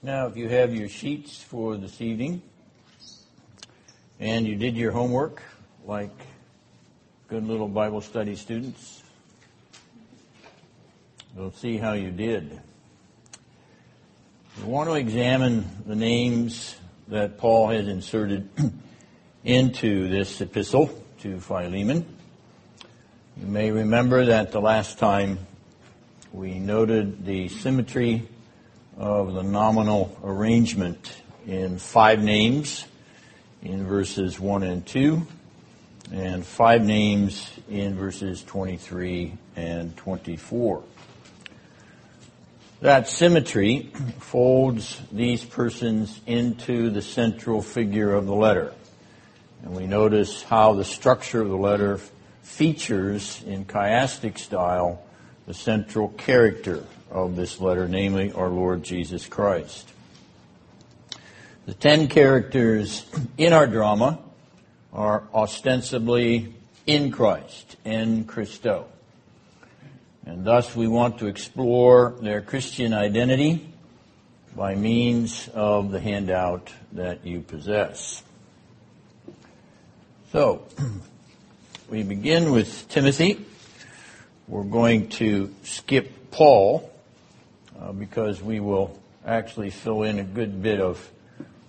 Now, if you have your sheets for this evening and you did your homework like good little Bible study students, we'll see how you did. We want to examine the names that Paul has inserted into this epistle to Philemon. You may remember that the last time we noted the symmetry of the nominal arrangement in five names in verses 1 and 2, and five names in verses 23 and 24. That symmetry folds these persons into the central figure of the letter. And we notice how the structure of the letter features in chiastic style the central character of this letter, namely our Lord Jesus Christ. The ten characters in our drama are ostensibly in Christ, in Christo. And thus we want to explore their Christian identity by means of the handout that you possess. So, we begin with Timothy. We're going to skip Paul uh, because we will actually fill in a good bit of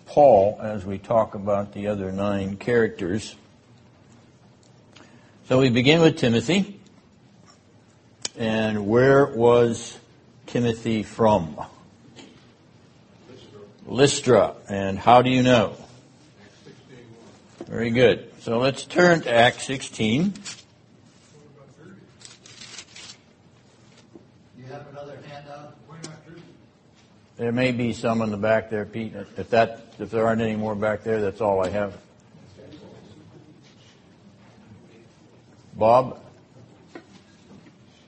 Paul as we talk about the other nine characters. So we begin with Timothy. And where was Timothy from? Lystra. Lystra. And how do you know? Very good. So let's turn to Acts 16. You have another handout? There may be some in the back there, Pete. If that, if there aren't any more back there, that's all I have. Bob?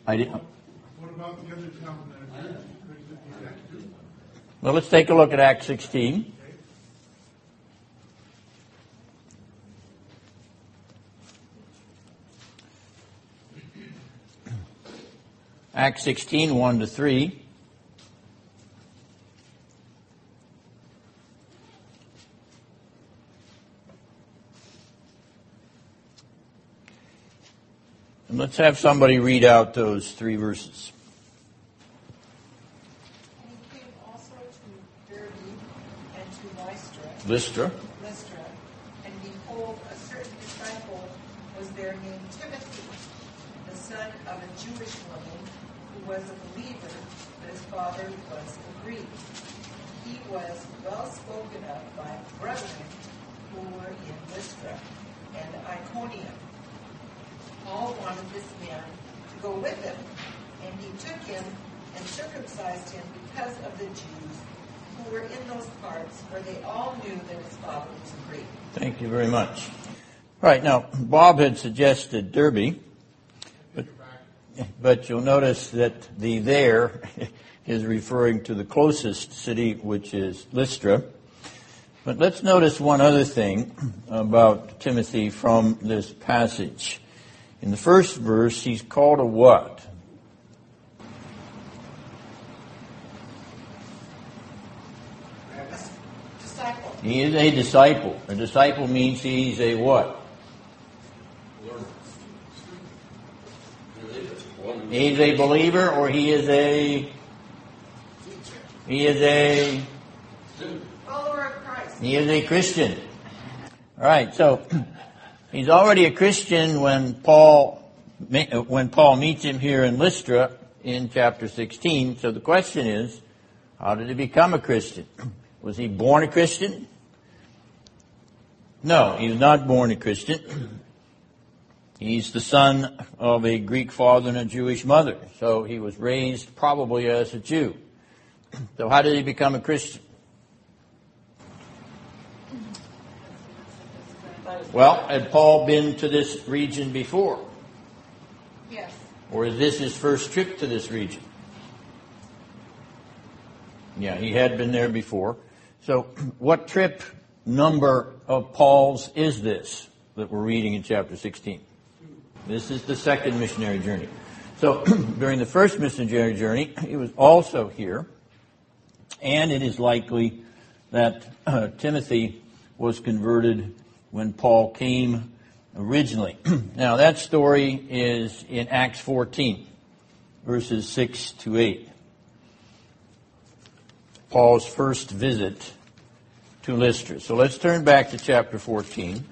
I didn't. What about the other town that? Well, let's take a look at Act 16. Acts 16, 1 to 3. And let's have somebody read out those three verses. And he came also to Derbe and to Lystra, Lystra. Lystra, and behold, a certain disciple was there named Timothy, the son of a Jewish woman who was a believer, but his father was a Greek. He was well spoken of by brethren who were in Lystra and Iconium. Paul wanted this man to go with him, and he took him and circumcised him because of the Jews who were in those parts where they all knew that his father was a Greek. Thank you very much. Right, now, Bob had suggested Derbe, but you'll notice that the there is referring to the closest city, which is Lystra. But let's notice one other thing about Timothy from this passage. In the first verse, he's called a what? Disciple. He is a disciple. A disciple means he's a what? He's a believer or he is a he is a Follower of Christ. he is a Christian. All right, so he's already a Christian when Paul when Paul meets him here in Lystra in chapter 16. So the question is, how did he become a Christian? Was he born a Christian? No, he was not born a Christian. He's the son of a Greek father and a Jewish mother. So he was raised probably as a Jew. So how did he become a Christian? Well, had Paul been to this region before? Yes. Or is this his first trip to this region? Yeah, he had been there before. So, what trip number of Paul's is this that we're reading in chapter 16? This is the second missionary journey. So, during the first missionary journey, he was also here and it is likely that uh, Timothy was converted when Paul came originally. now, that story is in Acts 14, verses 6 to 8. Paul's first visit to Lystra. So let's turn back to chapter 14.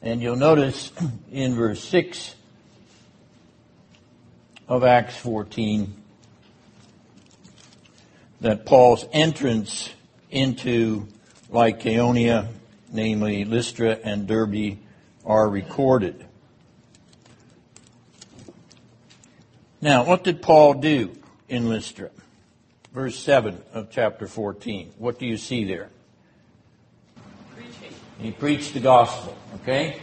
And you'll notice in verse 6 of Acts 14 that Paul's entrance into Lycaonia, namely Lystra and Derbe, are recorded. Now, what did Paul do in Lystra? Verse 7 of chapter 14. What do you see there? He preached the gospel, okay?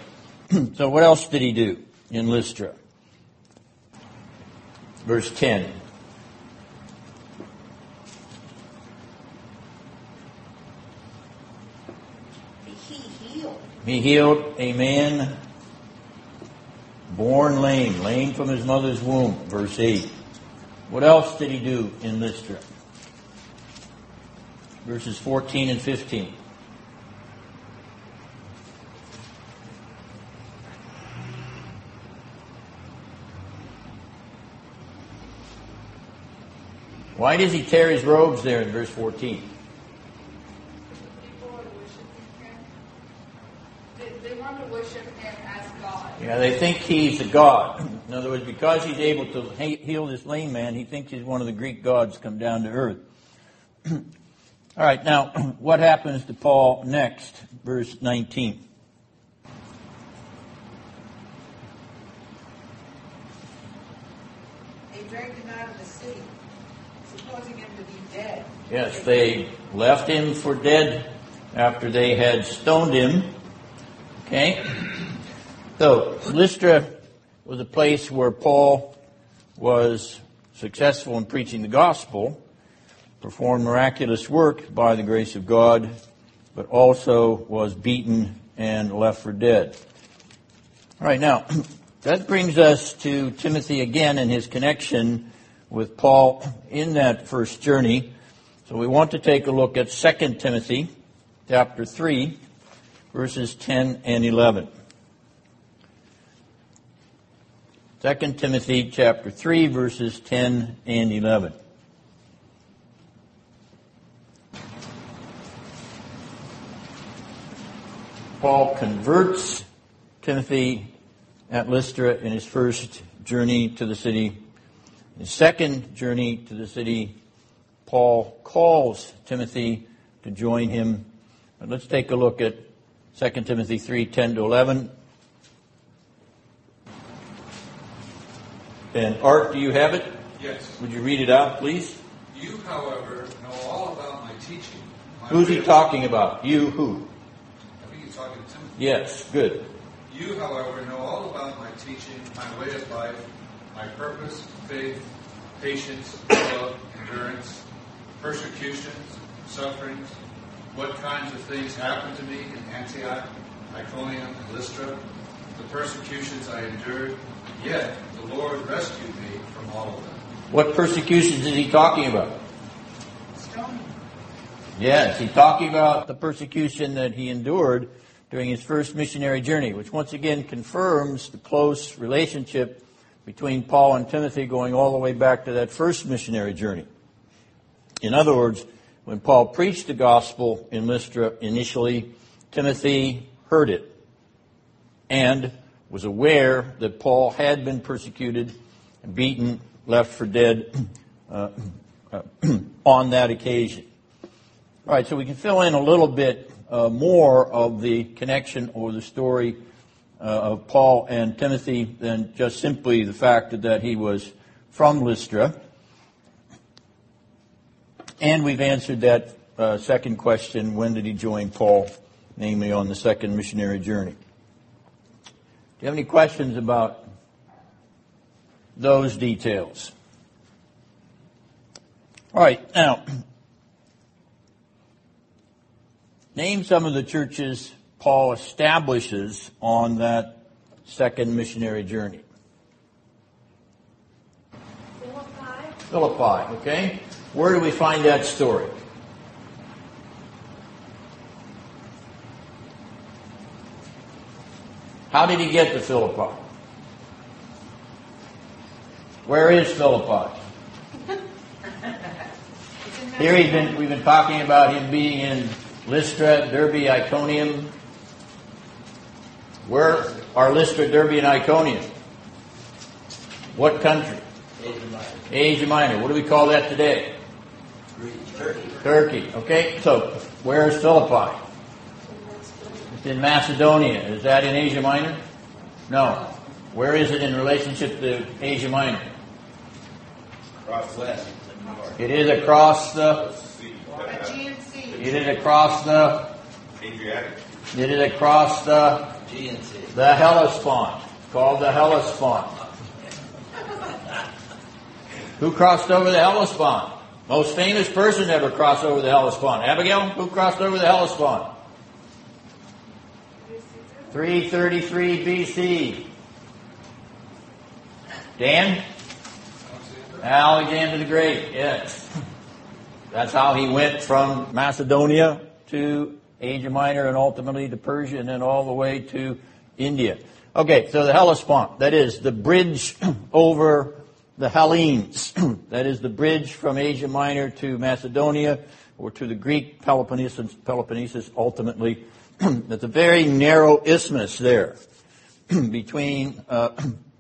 so what else did he do in Lystra? Verse 10. He healed. He healed a man born lame, lame from his mother's womb, verse 8. What else did he do in Lystra? Verses 14 and 15. Why does he tear his robes there in verse 14? People are worshiping him. They, they want to worship him as God. Yeah, they think he's a god. In other words, because he's able to heal this lame man, he thinks he's one of the Greek gods come down to earth. All right, now, what happens to Paul next? Verse 19. They dragged him out of the city, supposing him to be dead. Yes, they left him for dead after they had stoned him. Okay? So, Lystra was a place where Paul was successful in preaching the gospel, performed miraculous work by the grace of God, but also was beaten and left for dead. All right, now, that brings us to Timothy again and his connection with Paul in that first journey. So we want to take a look at 2 Timothy chapter 3, verses 10 and 11. 2 Timothy chapter 3, verses 10 and 11. Paul converts Timothy at Lystra in his first journey to the city. His second journey to the city, Paul calls Timothy to join him. But let's take a look at 2 Timothy 3 10 to 11. And Art, do you have it? Yes. Would you read it out, please? You, however, know all about my teaching. My Who's he talking about? You who? I think he's talking to Timothy. Yes, good. You, however, know all about my teaching, my way of life, my purpose, faith, patience, love, endurance, persecutions, sufferings, what kinds of things happened to me in Antioch, Iconium, and Lystra, the persecutions I endured, yet the Lord rescued me from all of them. What persecutions is he talking about? Stoning. Yes, he's talking about the persecution that he endured during his first missionary journey, which once again confirms the close relationship between Paul and Timothy going all the way back to that first missionary journey. In other words, when Paul preached the gospel in Lystra initially, Timothy heard it and was aware that Paul had been persecuted, beaten, left for dead uh, uh, on that occasion. All right, so we can fill in a little bit uh, more of the connection or the story uh, of Paul and Timothy than just simply the fact that he was from Lystra. And we've answered that uh, second question when did he join Paul, namely on the second missionary journey? Do you have any questions about those details? All right, now, Name some of the churches Paul establishes on that second missionary journey. Philippi, Philippi, okay? Where do we find that story? How did he get to Philippi? Where is Philippi? Here he's been, we've been talking about him being in Lystra, Derbe, Iconium. Where are Lystra, Derbe, and Iconium? What country? Asia Minor. Asia Minor. What do we call that today? Greece. Turkey. Turkey. Okay, so where is Philippi? It's in Macedonia. Is that in Asia Minor? No. Where is it in relationship to Asia Minor? Across west. It is across the. Aegean Sea. It is across the. Adriatic. It is across the Aegean Sea. the Hellespont, called the Hellespont. Who crossed over the Hellespont? Most famous person ever crossed over the Hellespont. Abigail, who crossed over the Hellespont? 333 BC. Dan? Alexander the Great, yes. That's how he went from Macedonia to Asia Minor and ultimately to Persia and then all the way to India. Okay, so the Hellespont, that is the bridge over the Hellenes. that is the bridge from Asia Minor to Macedonia or to the Greek Peloponnesus, Peloponnesus ultimately. That's a very narrow isthmus there between uh,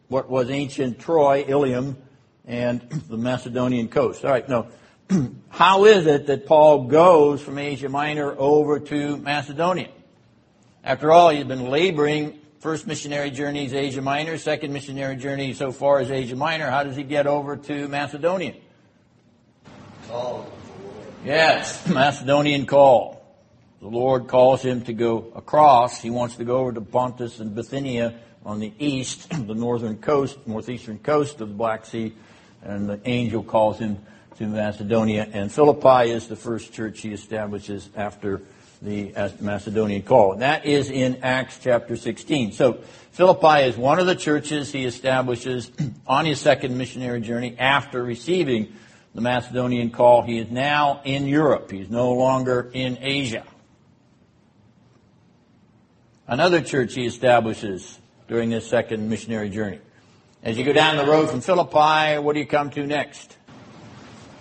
what was ancient Troy, Ilium, and the Macedonian coast. All right, now, how is it that Paul goes from Asia Minor over to Macedonia? After all, he's been laboring. First missionary journey is Asia Minor. Second missionary journey so far is Asia Minor. How does he get over to Macedonia? Call of the Lord. Yes, Macedonian call. The Lord calls him to go across. He wants to go over to Pontus and Bithynia on the east, the northern coast, northeastern coast of the Black Sea, and the angel calls him to Macedonia. And Philippi is the first church he establishes after the Macedonian call. And that is in Acts chapter 16. So Philippi is one of the churches he establishes on his second missionary journey after receiving the Macedonian call. He is now in Europe. He's no longer in Asia. Another church he establishes during this second missionary journey. As you go down the road from Philippi, what do you come to next?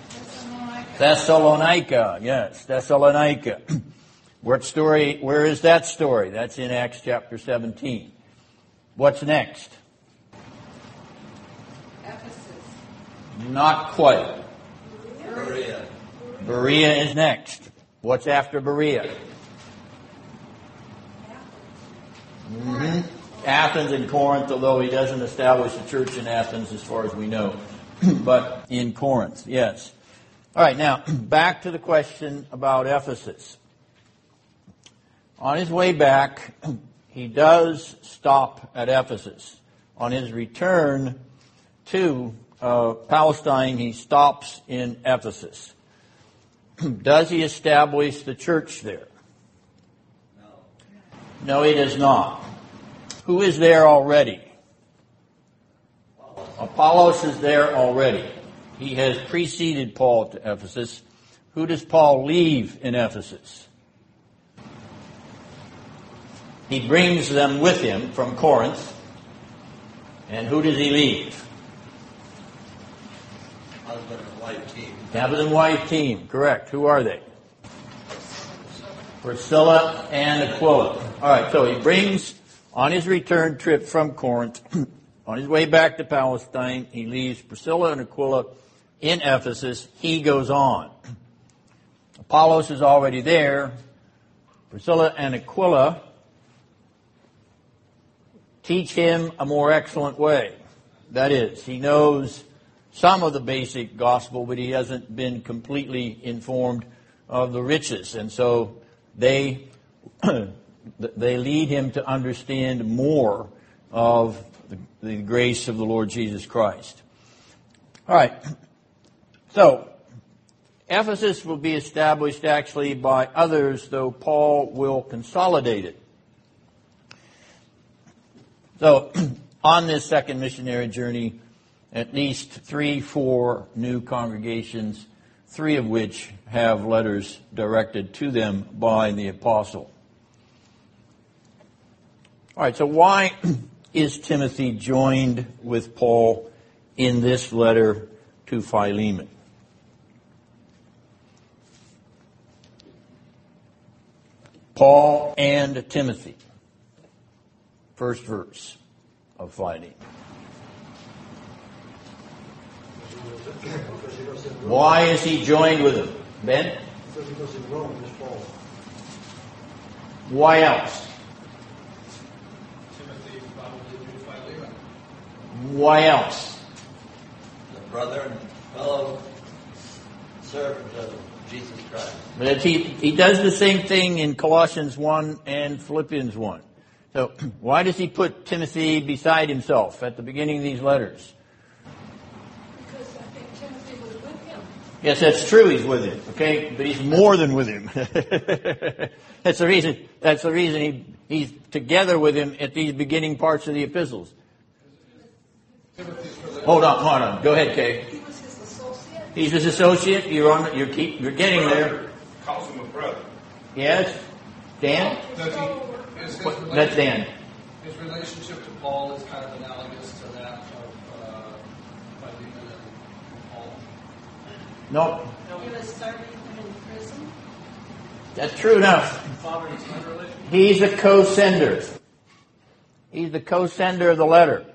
Thessalonica, Thessalonica, yes, Thessalonica. What story, where is that story? That's in Acts chapter 17. What's next? Ephesus. Not quite. Berea. Berea is next. What's after Berea? hmm Athens and Corinth, although he doesn't establish a church in Athens as far as we know. but in Corinth, yes. All right, now back to the question about Ephesus. On his way back, he does stop at Ephesus. On his return to uh, Palestine, he stops in Ephesus. does he establish the church there? No. No, he does not. Who is there already? Apollos is there already. He has preceded Paul to Ephesus. Who does Paul leave in Ephesus? He brings them with him from Corinth. And who does he leave? Husband and wife team. Husband and wife team, correct. Who are they? Priscilla and Aquila. All right, so he brings on his return trip from Corinth, on his way back to Palestine, he leaves Priscilla and Aquila in Ephesus. He goes on. Apollos is already there. Priscilla and Aquila teach him a more excellent way. That is, he knows some of the basic gospel, but he hasn't been completely informed of the riches. And so they they lead him to understand more of the, the, grace of the Lord Jesus Christ. All right. So, Ephesus will be established actually by others, though Paul will consolidate it. So, on this second missionary journey, at least three, four new congregations, three of which have letters directed to them by the apostle. All right, so why is Timothy joined with Paul in this letter to Philemon? Paul and Timothy. First verse of Philemon. Why is he joined with him? Ben? Because he was in Rome this fall. Why else? Timothy probably knew Philemon. Why else? The brother and fellow servant of Jesus Christ. But he, he does the same thing in Colossians 1 and Philippians 1. So why does he put Timothy beside himself at the beginning of these letters? Because I think Timothy was with him. Yes, that's true. He's with him. Okay, but he's more than with him. that's the reason. That's the reason he, he's together with him at these beginning parts of the epistles. Hold on, hold on. Go ahead, Kay. He was his associate. He's his associate. You're on. You're keep. You're getting there. Calls him a brother. Yes, Dan. Does he, is his, What- That's Dan. his relationship to Paul is kind of analogous to that of uh, Philemon and Paul. No, He was serving him in prison. that's true enough. Father and son relationship? He's a co-sender. He's the co-sender of the letter.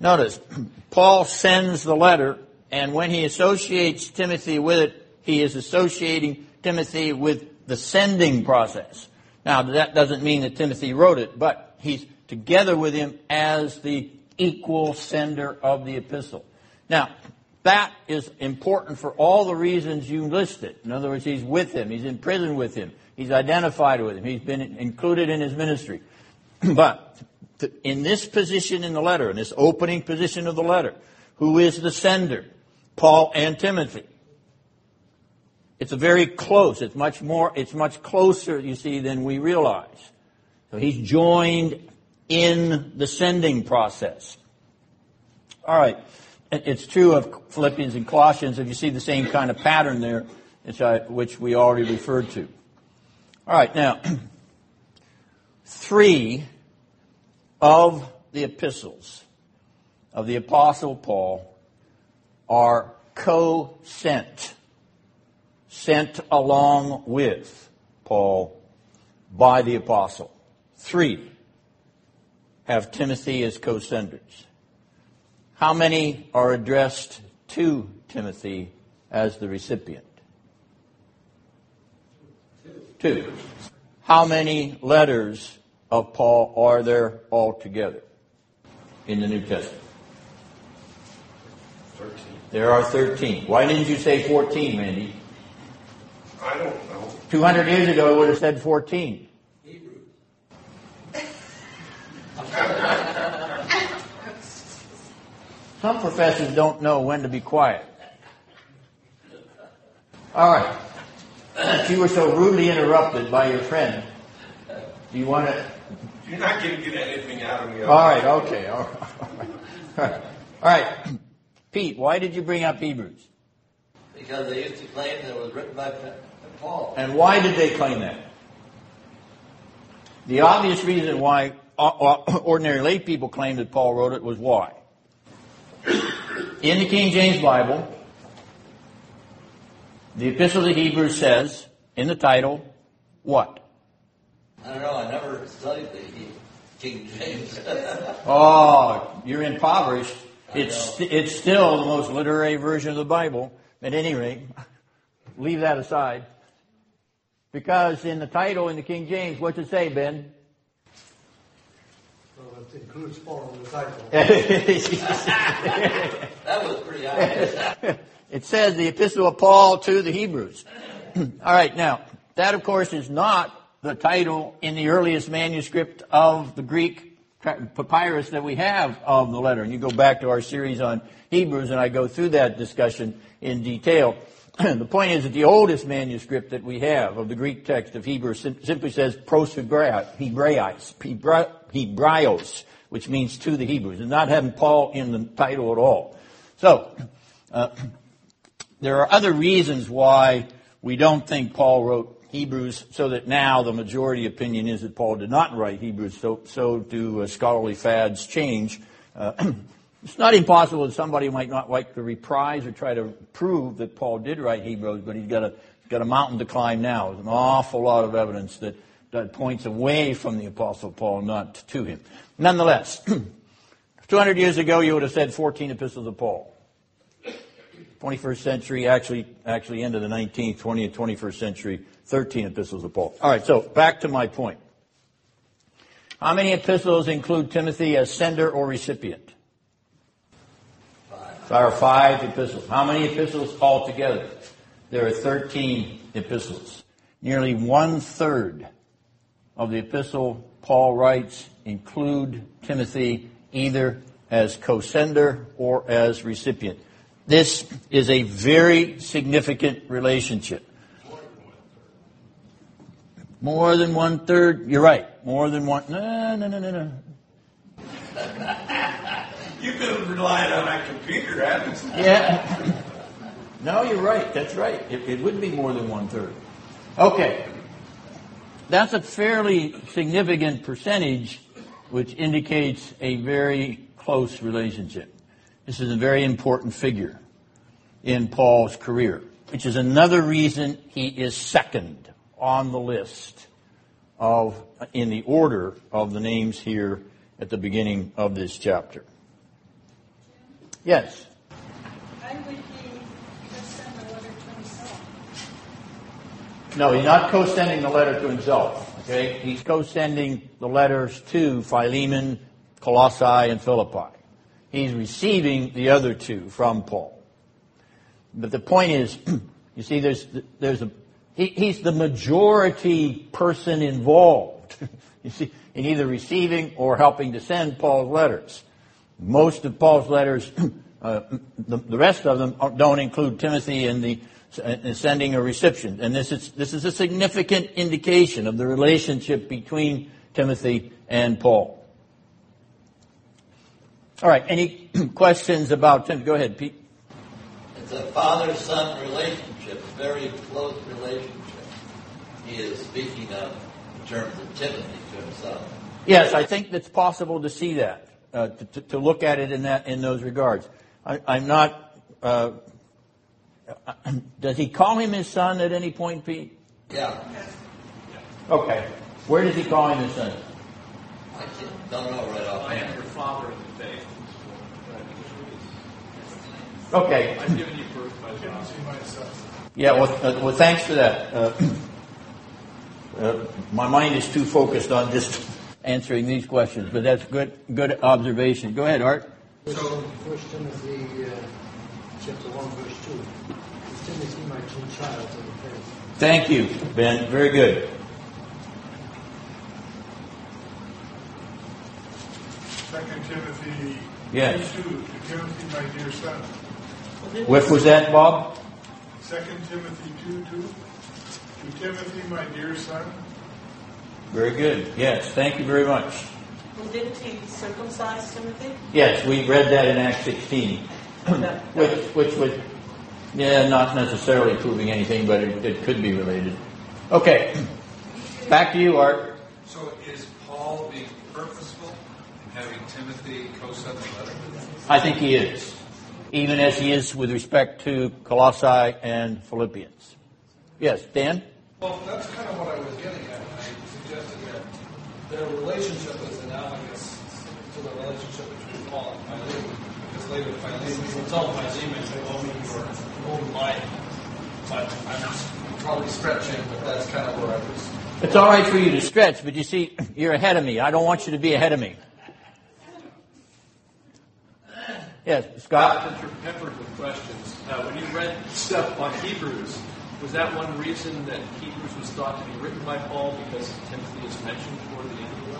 Notice, Paul sends the letter, and when he associates Timothy with it, he is associating Timothy with the sending process. Now, that doesn't mean that Timothy wrote it, but he's together with him as the equal sender of the epistle. Now, that is important for all the reasons you listed. In other words, he's with him, he's in prison with him, he's identified with him, he's been included in his ministry. but in this position in the letter, in this opening position of the letter, who is the sender? Paul and Timothy. It's a very close, it's much more, it's much closer, you see, than we realize. So he's joined in the sending process. All right. It's true of Philippians and Colossians, if you see the same kind of pattern there, which, I, which we already referred to. All right, now, three of the epistles of the Apostle Paul are co-sent, sent along with Paul by the Apostle. Three have Timothy as co-senders. How many are addressed to Timothy as the recipient? Two. How many letters of Paul are there altogether in the New Testament? 13. There are 13. Why didn't you say 14, Randy? I don't know. 200 years ago, it would have said 14. Hebrews. Some professors don't know when to be quiet. All right. Since you were so rudely interrupted by your friend, do you want to? You're not going to get anything out of me. All right. Okay. All right. All right. Pete, why did you bring up Hebrews? Because they used to claim that it was written by Pa- Paul. And why did they claim that? The obvious reason why uh, uh, ordinary lay people claimed that Paul wrote it was why? In the King James Bible, the Epistle to Hebrews says, in the title, what? I don't know, I never studied the King James. Oh, you're impoverished. It's, it's still the most literary version of the Bible. At any rate, leave that aside. Because in the title in the King James, what's it say, Ben? So it includes Paul in the title. that was pretty obvious. it says the Epistle of Paul to the Hebrews. All right, now, that of course is not the title in the earliest manuscript of the Greek papyrus that we have of the letter. And you go back to our series on Hebrews and I go through that discussion in detail. The point is that the oldest manuscript that we have of the Greek text of Hebrews sim- simply says pros Hebrai- Hebra- Hebraios, which means to the Hebrews, and not having Paul in the title at all. So, uh, there are other reasons why we don't think Paul wrote Hebrews, so that now the majority opinion is that Paul did not write Hebrews, so, so do uh, scholarly fads change. Uh, it's not impossible that somebody might not like to reprise or try to prove that Paul did write Hebrews, but he's got a, got a mountain to climb now. There's an awful lot of evidence that, that points away from the Apostle Paul, not to him. Nonetheless, 200 years ago, you would have said 14 epistles of Paul. 21st century, actually, actually into the 19th, 20th, 21st century, 13 epistles of Paul. All right, so back to my point. How many epistles include Timothy as sender or recipient? There are five epistles. How many epistles altogether? There are 13 epistles. Nearly one third of the epistle Paul writes include Timothy either as co-sender or as recipient. This is a very significant relationship. More than one third. You're right. More than one. No, no, no, no, no. You could have relied on that computer, haven't you? Yeah. No, you're right. That's right. It, it would be more than one third. Okay. That's a fairly significant percentage, which indicates a very close relationship. This is a very important figure in Paul's career, which is another reason he is second on the list of, in the order of the names here at the beginning of this chapter. Yes. Why would he just send a letter to himself? No, he's not co-sending the letter to himself. Okay, he's co-sending the letters to Philemon, Colossae, and Philippi. He's receiving the other two from Paul. But the point is, you see, there's there's a he, he's the majority person involved. you see, in either receiving or helping to send Paul's letters. Most of Paul's letters, uh, the, the rest of them don't include Timothy in the in sending or reception. And this is, this is a significant indication of the relationship between Timothy and Paul. All right, any questions about Tim? Go ahead, Pete. It's a father-son relationship, a very close relationship. He is speaking of in terms of Timothy to himself. Yes, I think it's possible to see that, uh, to, to, to look at it in that in those regards. I, I'm not. Uh, does he call him his son at any point, Pete? Yeah, Okay. Where does he call him his son? I don't know right off. I am your father in the faith. Okay. I've given you birth by God. Yeah, well, uh, well thanks for that. Uh, uh, my mind is too focused on just answering these questions, but that's good, good observation. Go ahead, Art. So- First Timothy, uh, chapter one, verse two. Timothy my true child in the faith? Thank you, Ben. Very good. Second Timothy Yes. two, to Timothy, my dear son. What was that, Bob? Second Timothy two two, to Timothy, my dear son. Very good. Yes, thank you very much. Well, didn't he circumcise Timothy? Yes, we read that in Acts 16, which, which would, yeah, not necessarily proving anything, but it, it could be related. Okay, back to you, Art. So is Paul being purposeful in having Timothy co-send the letter? I think he is, even as he is with respect to Colossae and Philippians. Yes, Dan? Well, that's kind of what I was getting at. I suggested that their relationship is analogous to the relationship between Paul and Philemon. Because later Philemon will tell Philemon to owe me your own life. But I'm just probably stretching, but that's kind of where I was. It's all right for you to stretch, but you see, you're ahead of me. I don't want you to be ahead of me. Yes, Scott? Since you're peppered with questions, uh, when you read stuff on Hebrews, was that one reason that Hebrews was thought to be written by Paul because Timothy is mentioned toward the end of the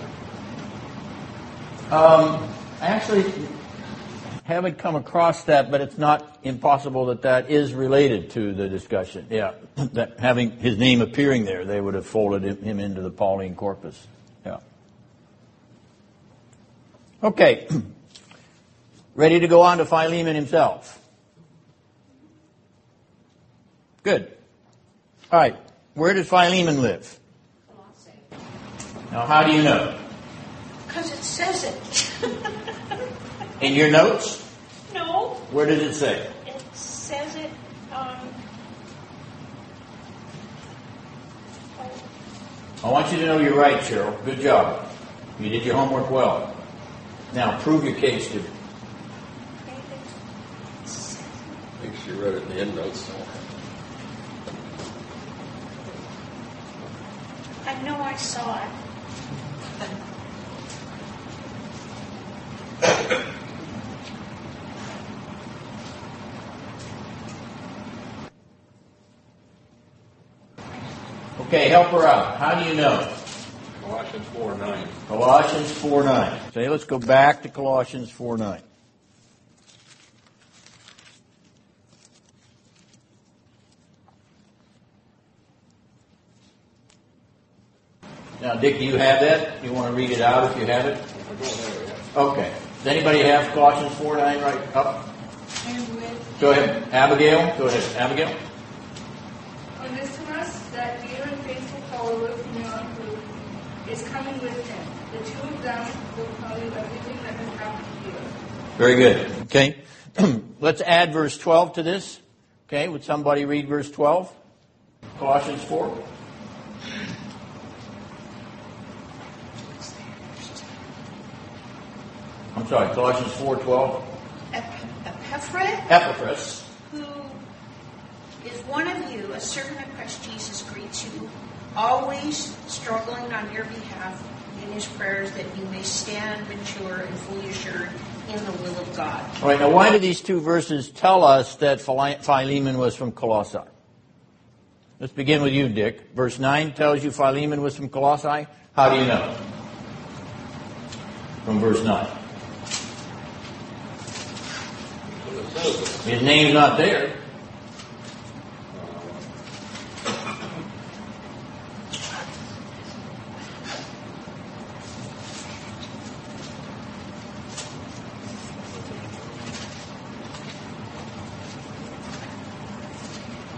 letter? Um, I actually, haven't come across that, but it's not impossible that that is related to the discussion. Yeah, that having his name appearing there, they would have folded him- him into the Pauline corpus. Yeah. Okay. Ready to go on to Philemon himself. Good. All right. Where did Philemon live? Now, how do you know? Because it says it. In your notes? no, Where did it say? it says it. Um, I want you to know you're right, Cheryl. Good job. You did your homework well. Now, prove your case to me. it I think she read it in the endnotes. I know I saw it. Okay, help her out. How do you know? Colossians 4 9. Colossians 4 9. Okay, let's go back to Colossians 4 9. Now, Dick, do you have that? You want to read it out if you have it? Okay. Does anybody have Colossians 4 9 right up? Go ahead. Abigail? Go ahead. Abigail? Onesimus, that dear and faithful with me on who is coming with him. The two of them will tell you everything that has happened here. Very good. Okay. Let's add verse 12 to this. Okay. Would somebody read verse 12? Colossians 4. I'm sorry, Colossians 4 12. Epaphras, Epaphras, who is one of you, a servant of Christ Jesus, greets you, always struggling on your behalf in his prayers that you may stand mature and fully assured in the will of God. All right, now why do these two verses tell us that Philemon was from Colossae? Let's begin with you, Dick. Verse 9 tells you Philemon was from Colossae. How do you know? From verse 9. His name's not there.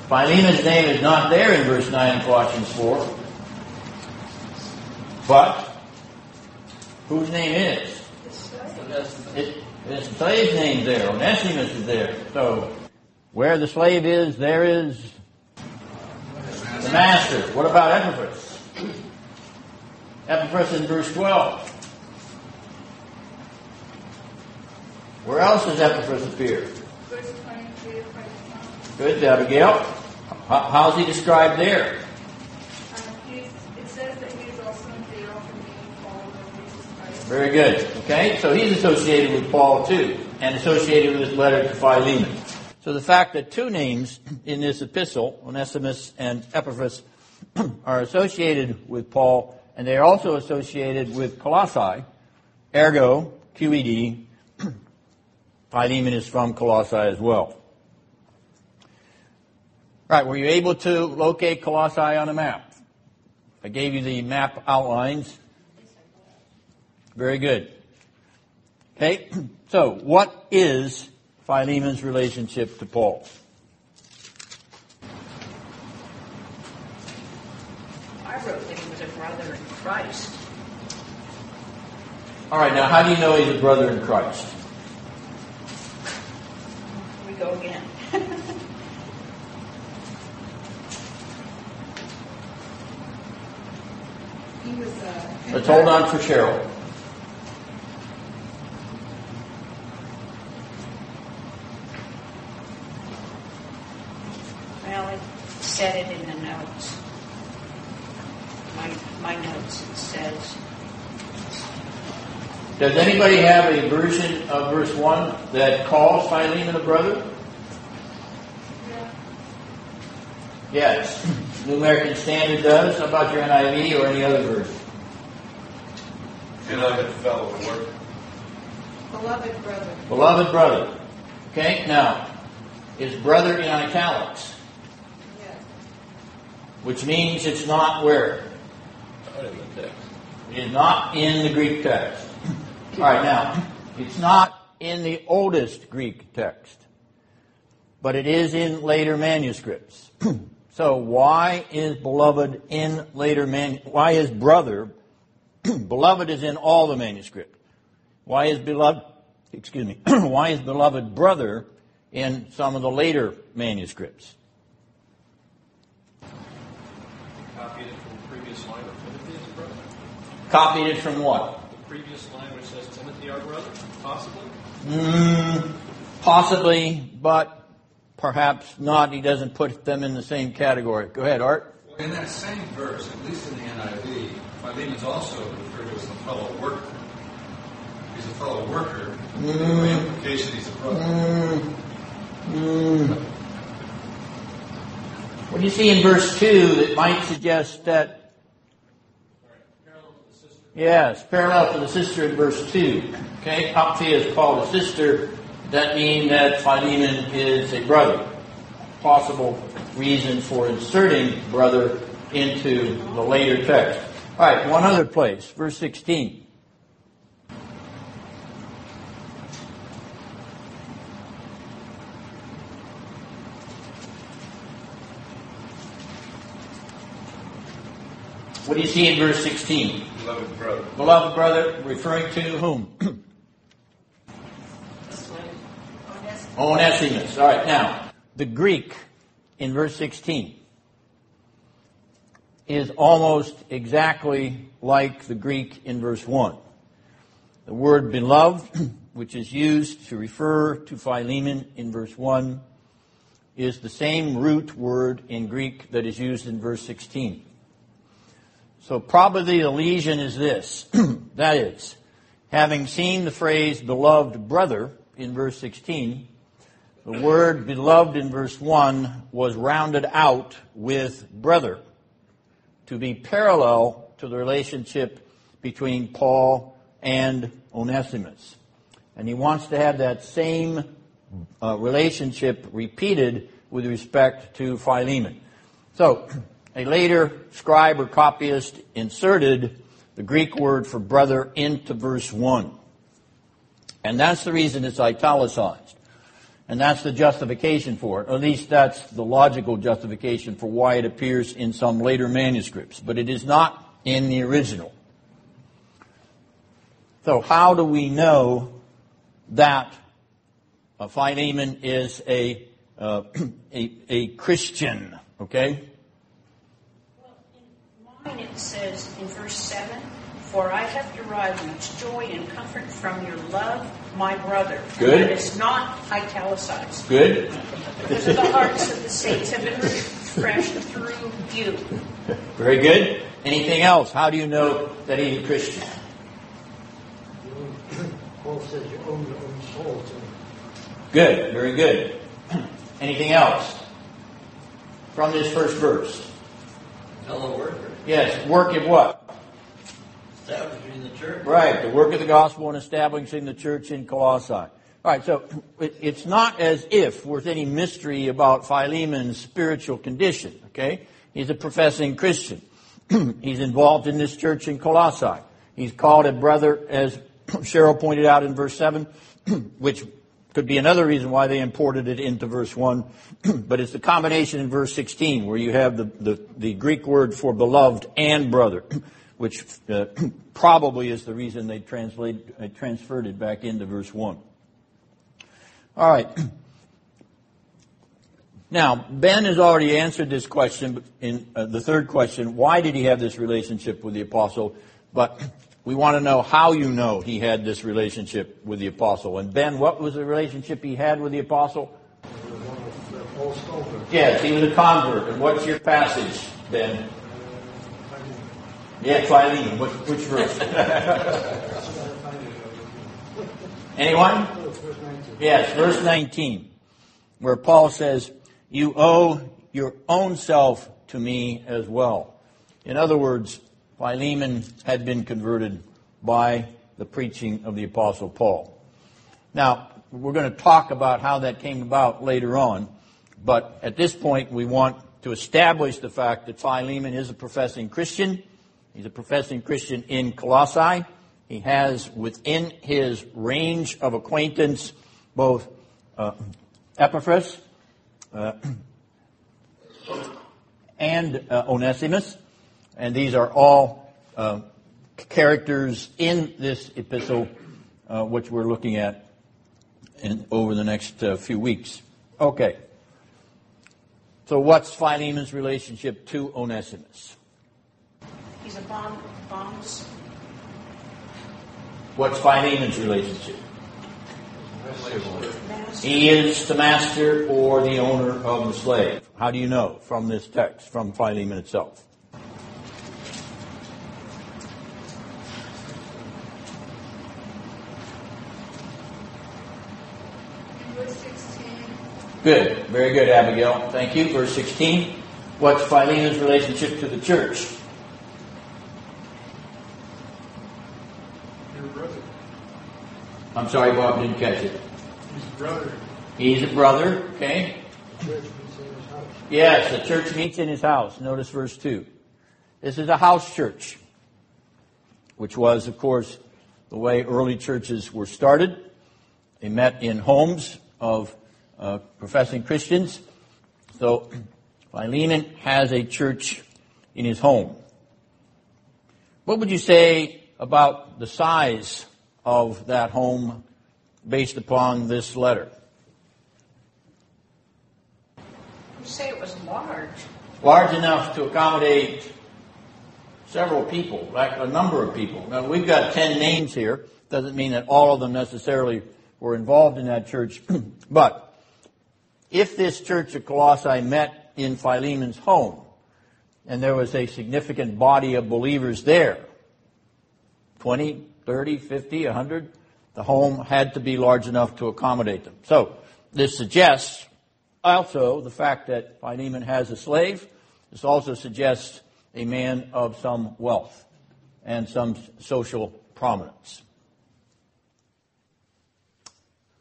Philemon's name is not there in verse 9 of Colossians 4. But whose name is? It, the slave's name there. Or Onesimus is there. So where the slave is, there is the master. What about Epaphras? Epaphras in verse 12. Where else does Epaphras appear? Verse 23 to 24. Good, Abigail. How- How's he described there? Very good. Okay, so he's associated with Paul too, and associated with his letter to Philemon. So the fact that two names in this epistle, Onesimus and Epaphras, are associated with Paul, and they are also associated with Colossae, ergo, QED, Philemon is from Colossae as well. Right, were you able to locate Colossae on a map? I gave you the map outlines. Very good. Okay, so what is Philemon's relationship to Paul? I wrote that he was a brother in Christ. All right, now how do you know he's a brother in Christ? We go again. He was, uh. Let's hold on for Cheryl. Well, it said it in the notes. My, my notes, it says, Does anybody have a version of verse 1 that calls Philemon a brother? Yeah. Yes. New American Standard does. How about your NIV or any other version? Beloved fellow worker. Beloved brother. Beloved brother. Okay, now, is brother in italics? Which means it's not where? Not in the text. It is not in the Greek text. All right, now, it's not in the oldest Greek text, but it is in later manuscripts. so why is beloved in later man? Why is brother? beloved is in all the manuscript. Why is beloved? Excuse me. why is beloved brother in some of the later manuscripts? Copied it from the previous line of Timothy as a brother. Copied it from what? The previous line which says Timothy our brother, possibly. Mm, possibly, but perhaps not. He doesn't put them in the same category. Go ahead, Art. Well, in that same verse, at least in the NIV, Philemon's also referred to as a fellow worker. He's a fellow worker. Mm. By implication, he's a brother. Mm, mm. What do you see in verse 2 that might suggest that? Yes, parallel to the sister in verse 2. Okay, Apphia is called a sister. That means that Philemon is a brother. Possible reason for inserting brother into the later text. All right, one other place, verse 16. What do you see in verse 16? Beloved brother. Beloved brother, referring to whom? Onesimus. All right, now, the Greek in verse 16 is almost exactly like the Greek in verse 1. The word beloved, which is used to refer to Philemon in verse 1, is the same root word in Greek that is used in verse 16. So probably the lesion is this. that is, having seen the phrase beloved brother in verse 16, the word beloved in verse 1 was rounded out with brother to be parallel to the relationship between Paul and Onesimus. And he wants to have that same uh, relationship repeated with respect to Philemon. So, a later scribe or copyist inserted the Greek word for brother into verse 1. And that's the reason it's italicized. And that's the justification for it. At least that's the logical justification for why it appears in some later manuscripts. But it is not in the original. So how do we know that Philemon is a, uh, a, a Christian? Okay? Mine it says in verse 7 For I have derived much joy and comfort from your love, my brother. Good. It's not italicized. Good? Because the hearts of the saints have been refreshed through you. Very good. Anything else? How do you know that he's a Christian? Paul says you own your own soul Good. Very good. Anything else from this first verse? Fellow worker. Yes. Work of what? Establishing the church. Right. The work of the gospel and establishing the church in Colossae. All right. So it's not as if there's any mystery about Philemon's spiritual condition. Okay. He's a professing Christian. He's involved in this church in Colossae. He's called a brother, as Cheryl pointed out in verse 7, which could be another reason why they imported it into verse 1. but it's the combination in verse 16 where you have the, the, the Greek word for beloved and brother, which uh, probably is the reason they translate, uh, transferred it back into verse 1. All right. Now, Ben has already answered this question in uh, the third question. Why did he have this relationship with the apostle? But we want to know how you know he had this relationship with the apostle. And Ben, what was the relationship he had with the apostle? Yes, he was a convert. And what's your passage, Ben? Yeah, Philemon. Which, which verse? Anyone? Yes, verse 19, where Paul says, You owe your own self to me as well. In other words, Philemon had been converted by the preaching of the Apostle Paul. Now, we're going to talk about how that came about later on, but at this point we want to establish the fact that Philemon is a professing Christian. He's a professing Christian in Colossae. He has within his range of acquaintance both uh, Epaphras uh, and uh, Onesimus, and these are all uh, characters in this epistle uh, which we're looking at in, over the next uh, few weeks. Okay. So, what's Philemon's relationship to Onesimus? He's a bomb, bombs. What's Philemon's relationship? He is the master or the owner of the slave. How do you know from this text, from Philemon itself? Good. Very good, Abigail. Thank you. Verse 16. What's Philemon's relationship to the church? Your brother. I'm sorry, Bob, didn't catch it. He's a brother. He's a brother, okay? The Church meets in his house. Yes, the church meets in his house. Notice verse 2. This is a house church, which was, of course, the way early churches were started. They met in homes of uh, professing Christians. So Philemon has a church in his home. What would you say about the size of that home based upon this letter? You say it was large. large enough to accommodate several people, like a number of people. Now, we've got 10 names here. Doesn't mean that all of them necessarily were involved in that church. but if this church of Colossae met in Philemon's home, and there was a significant body of believers there 20, 30, 50, 100 the home had to be large enough to accommodate them. So, this suggests also the fact that Philemon has a slave. This also suggests a man of some wealth and some social prominence.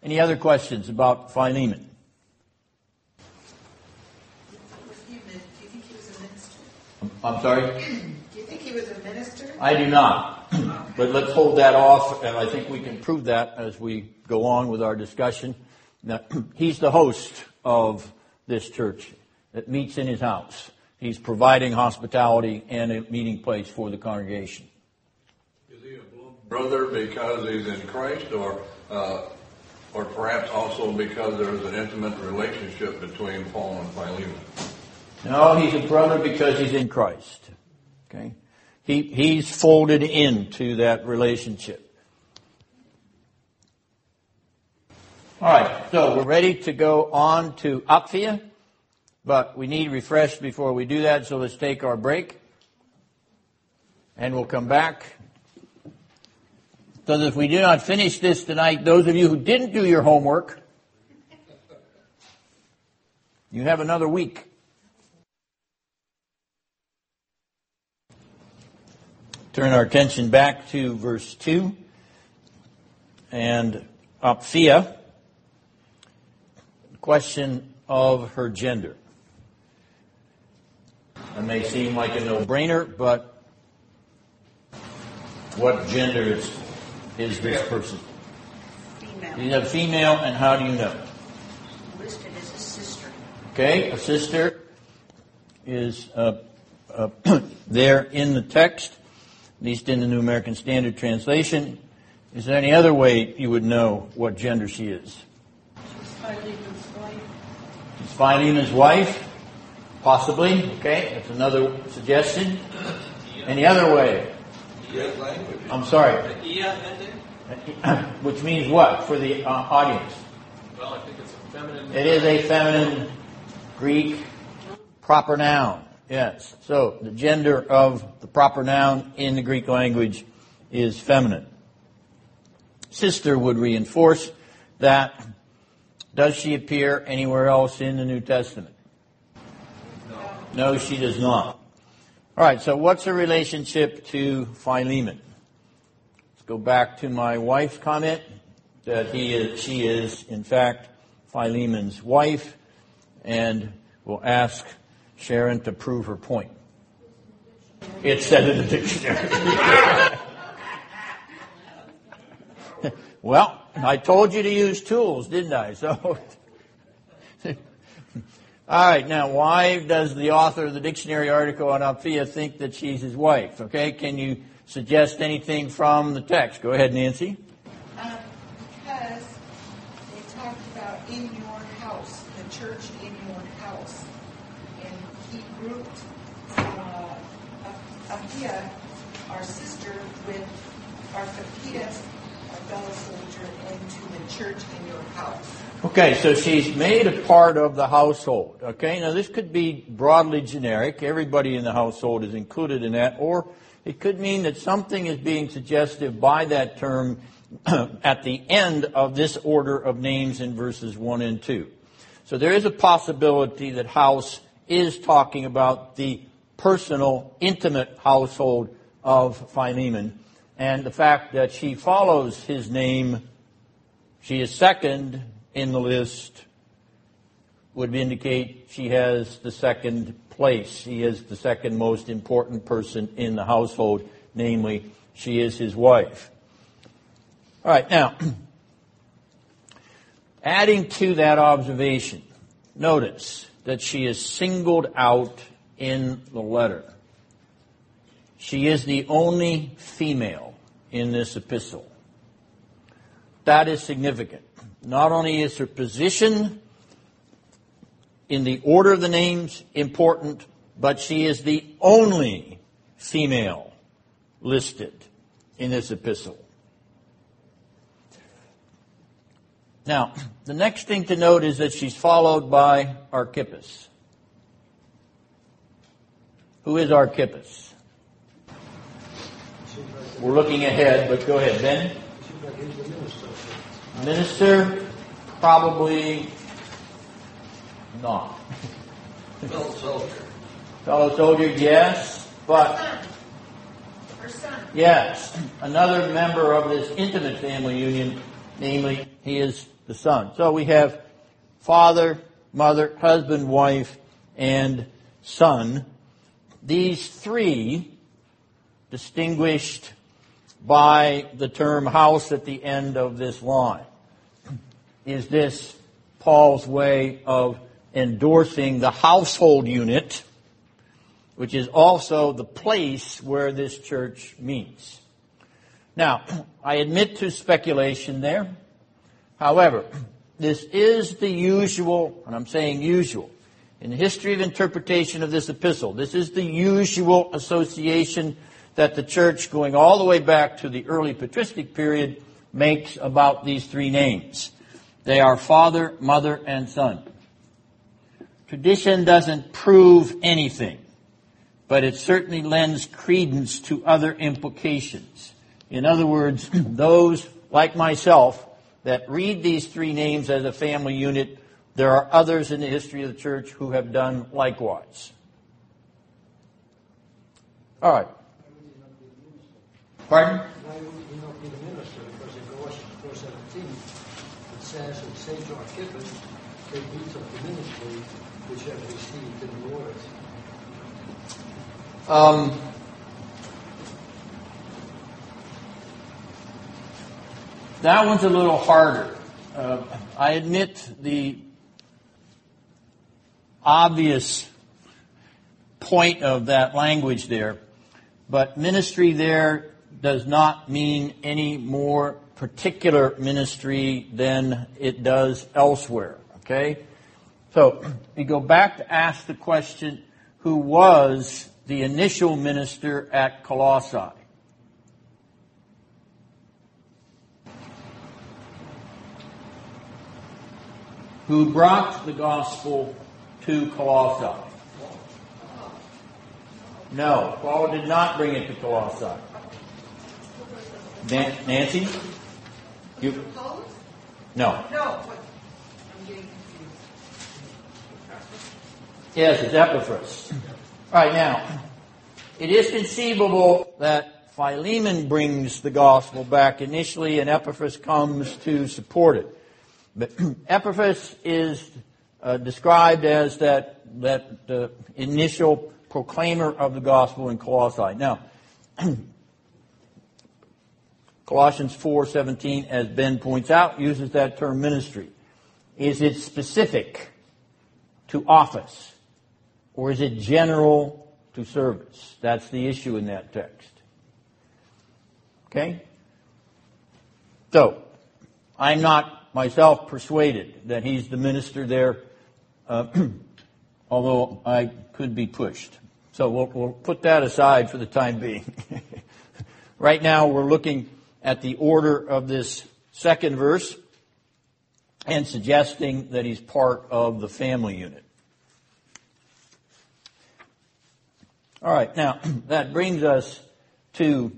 Any other questions about Philemon? Was he a min- do you think he was a minister? I'm sorry? Do you think he was a minister? I do not. but let's hold that off, and I think we can prove that as we go on with our discussion. Now, he's the host of this church that meets in his house. He's providing hospitality and a meeting place for the congregation. Is he a brother because he's in Christ, or uh, or perhaps also because there's an intimate relationship between Paul and Philemon? No, he's a brother because he's in Christ. Okay? He, he's folded into that relationship. All right, so we're ready to go on to Apphia, but we need refreshed before we do that, so let's take our break. And we'll come back. So that if we do not finish this tonight, those of you who didn't do your homework, you have another week. Turn our attention back to verse 2 and Apphia, question of her gender. It may seem like a no-brainer, but what gender is, is this person? Female. He's a female, and how do you know? Listed as a sister. Okay, a sister is uh, uh, there in the text, at least in the New American Standard Translation. Is there any other way you would know what gender she is? She's Philemon's wife. Is Philemon's wife? Possibly. Okay, that's another suggestion. Any other way? I'm sorry. Ia ending? Which means what for the uh, audience? Well, I think it's a feminine. It is a feminine Greek proper noun. Yes. So the gender of the proper noun in the Greek language is feminine. Sister would reinforce that. Does she appear anywhere else in the New Testament? No, no she does not. All right, so what's her relationship to Philemon? Let's go back to my wife's comment. that he is, she is, in fact, Philemon's wife, and we'll ask Sharon to prove her point. It said in the dictionary. well, I told you to use tools, didn't I? So. All right, now why does the author of the dictionary article on Apphia think that she's his wife? Okay, can you suggest anything from the text? Go ahead, Nancy. Um, because they talked about in your house, the church in your house. And he grouped uh, Apphia, our sister, with Archippus, our fellow soldier, into the church in your house. Okay, so she's made a part of the household. Okay, now this could be broadly generic. Everybody in the household is included in that, or it could mean that something is being suggestive by that term at the end of this order of names in verses 1 and 2. So there is a possibility that house is talking about the personal, intimate household of Philemon, and the fact that she follows his name, she is second in the list would indicate she has the second place. She is the second most important person in the household, namely, she is his wife. All right, now, adding to that observation, notice that she is singled out in the letter. She is the only female in this epistle. That is significant. Not only is her position in the order of the names important, but she is the only female listed in this epistle. Now, the next thing to note is that she's followed by Archippus. Who is Archippus? We're looking ahead, but go ahead, Ben. Minister, probably not. Fellow soldier. Fellow soldier, yes, but Her son. yes, another member of this intimate family union, namely, he is the son. So we have father, mother, husband, wife, and son. These three distinguished by the term house at the end of this line. Is this Paul's way of endorsing the household unit, which is also the place where this church meets? Now, I admit to speculation there. However, this is the usual, and I'm saying usual, in the history of interpretation of this epistle, this is the usual association that the church, going all the way back to the early patristic period, makes about these three names. They are father, mother, and son. Tradition doesn't prove anything, but it certainly lends credence to other implications. In other words, those like myself that read these three names as a family unit, there are others in the history of the church who have done likewise. All right. Pardon? Why would he not be the minister? Because in Colossians 4.17, it says, and say to Archippus, take heed of the ministry which have received in the Lord. Um, that one's a little harder. Uh, I admit the obvious point of that language there, but ministry there does not mean any more particular ministry than it does elsewhere. Okay? So, we go back to ask the question who was the initial minister at Colossae? Who brought the gospel to Colossae? No, Paul did not bring it to Colossae. Nan- Nancy? You? No. No. I'm getting confused. Yes, it's Epaphras. All right, now, it is conceivable that Philemon brings the gospel back initially, and Epaphras comes to support it. But Epaphras is uh, described as that that uh, initial proclaimer of the gospel in Colossae. Now, Colossians 4:17, as Ben points out, uses that term ministry. Is it specific to office, or is it general to service? That's the issue in that text. Okay? So, I'm not myself persuaded that he's the minister there, although I could be pushed. So we'll, we'll put that aside for the time being. right now, we're looking at the order of this second verse and suggesting that he's part of the family unit. All right, now that brings us to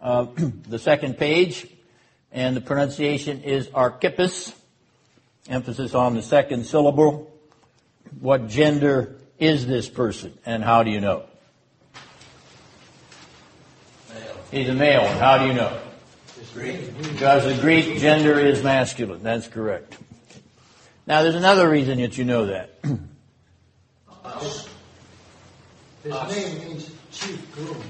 uh, the second page, and the pronunciation is Archippus, emphasis on the second syllable. What gender is this person, and how do you know? Male. He's a male, and how do you know? Greek. Because the Greek gender is masculine. That's correct. Now, there's another reason that you know that. His name means chief groom.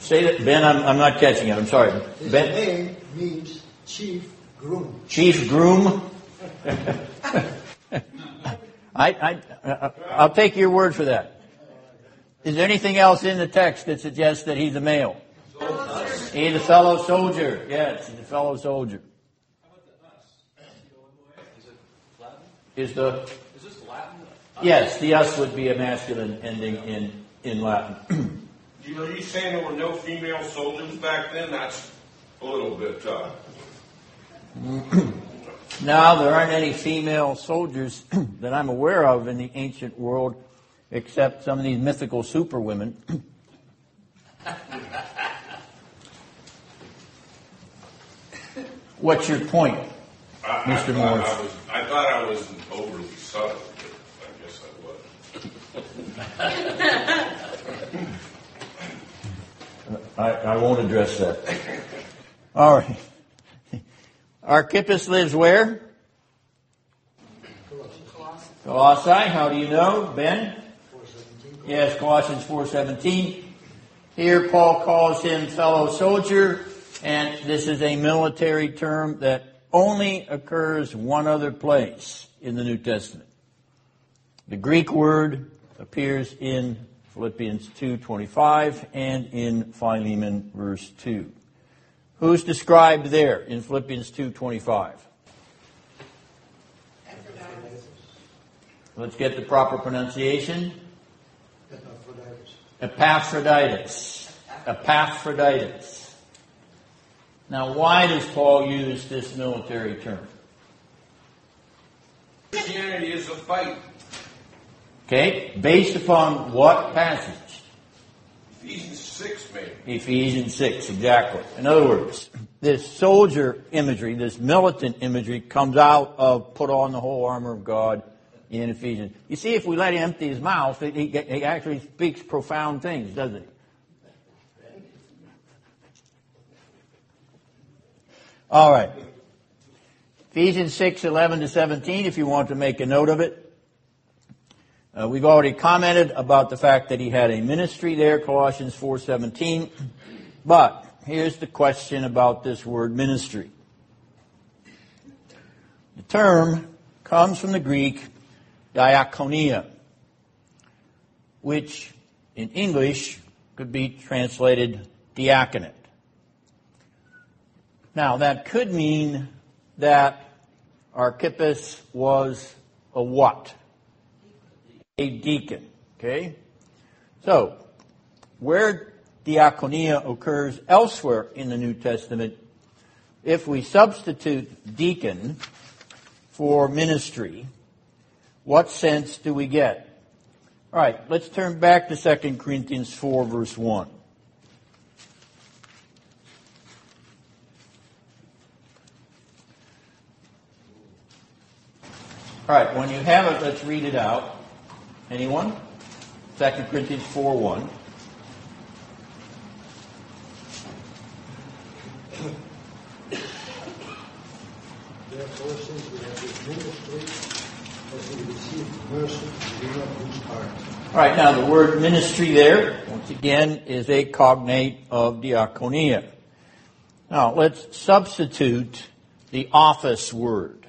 Say that, Ben. I'm, I'm not catching it. I'm sorry. His Ben, name means chief groom. chief groom. I, I, uh, I'll take your word for that. Is there anything else in the text that suggests that he's a male? He's a fellow soldier. Yes, he's a fellow soldier. How about the us? Is it Latin? Is the Is this Latin? yes, the us would be a masculine ending in in Latin. You Are you saying there were no female soldiers back then? That's a little bit, uh, Now, there aren't any female soldiers that I'm aware of in the ancient world, except some of these mythical superwomen. What's your point? I, I Mr. thought Morris. I was, I thought I wasn't overly subtle, but I guess I was. I, I won't address that. All right. Archippus lives where? Colossae. How do you know, Ben? 417. Yes, Colossians 4:17. Here Paul calls him fellow soldier, and this is a military term that only occurs one other place in the New Testament. The Greek word appears in Philippians 2:25 and in Philemon verse 2. Who's described there in Philippians 2:25? Let's get the proper pronunciation. Epaphroditus. Epaphroditus. Epaphroditus. Now, why does Paul use this military term? Christianity is a fight. Okay, based upon what passage? Ephesians 6, maybe. Ephesians 6, exactly. In other words, this soldier imagery, this militant imagery, comes out of put on the whole armor of God in Ephesians. You see, if we let him empty his mouth, he, he actually speaks profound things, doesn't he? All right. Ephesians 6, 11 to 17, if you want to make a note of it. Uh, we've already commented about the fact that he had a ministry there, Colossians 4:17. But here's the question about this word ministry. The term comes from the Greek diakonia, which in English could be translated diaconate. Now that could mean that Archippus was a what? A deacon. Okay? So, where diaconia occurs elsewhere in the New Testament, if we substitute deacon for ministry, what sense do we get? All right, let's turn back to 2 Corinthians 4, verse 1. All right, when you have it, let's read it out. Anyone? 2 Corinthians 4 1. Therefore, since we have this ministry, as we receive mercy, we do not lose heart. All right, now the word ministry there, once again, is a cognate of diaconia. Now, let's substitute the office word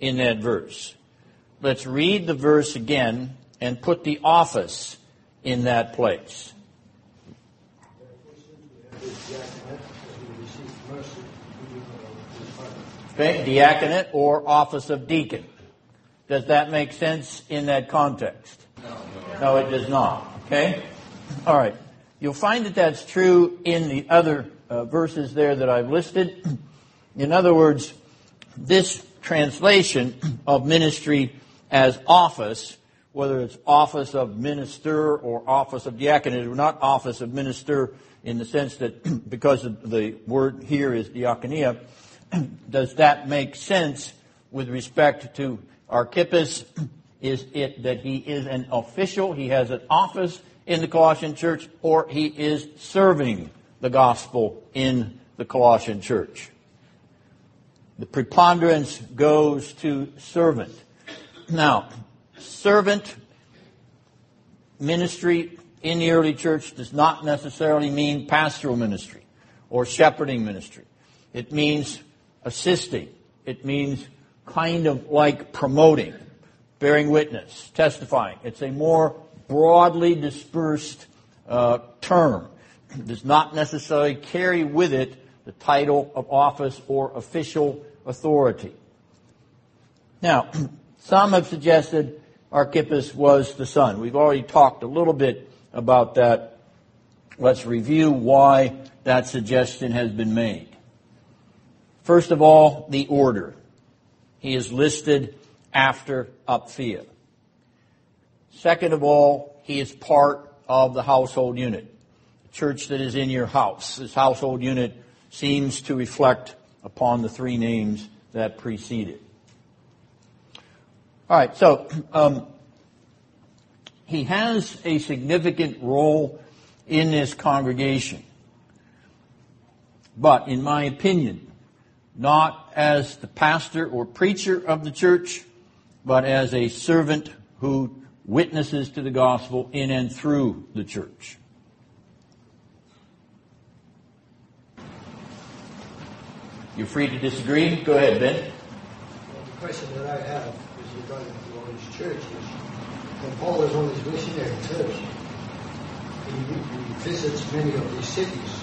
in that verse. Let's read the verse again and put the office in that place. Diaconate or office of deacon. Does that make sense in that context? No, it does not. Okay? All right. You'll find that that's true in the other uh, verses there that I've listed. In other words, this translation of ministry as office, whether it's office of minister or office of diaconate, or not office of minister in the sense that because the word here is diaconia, does that make sense with respect to Archippus? Is it that he is an official, he has an office in the Colossian church, or he is serving the gospel in the Colossian church? The preponderance goes to servant. Now, servant ministry in the early church does not necessarily mean pastoral ministry or shepherding ministry. It means assisting. It means kind of like promoting, bearing witness, testifying. It's a more broadly dispersed uh, term. It does not necessarily carry with it the title of office or official authority. Now, some have suggested Archippus was the son. We've already talked a little bit about that. Let's review why that suggestion has been made. First of all, the order. He is listed after Apphia. Second of all, he is part of the household unit, the church that is in your house. This household unit seems to reflect upon the three names that preceded. All right, so um, he has a significant role in this congregation. But in my opinion, not as the pastor or preacher of the church, but as a servant who witnesses to the gospel in and through the church. You're free to disagree. Go ahead, Ben. The question that I have is regarding to all these churches. When Paul is on his missionary trips, he, he visits many of these cities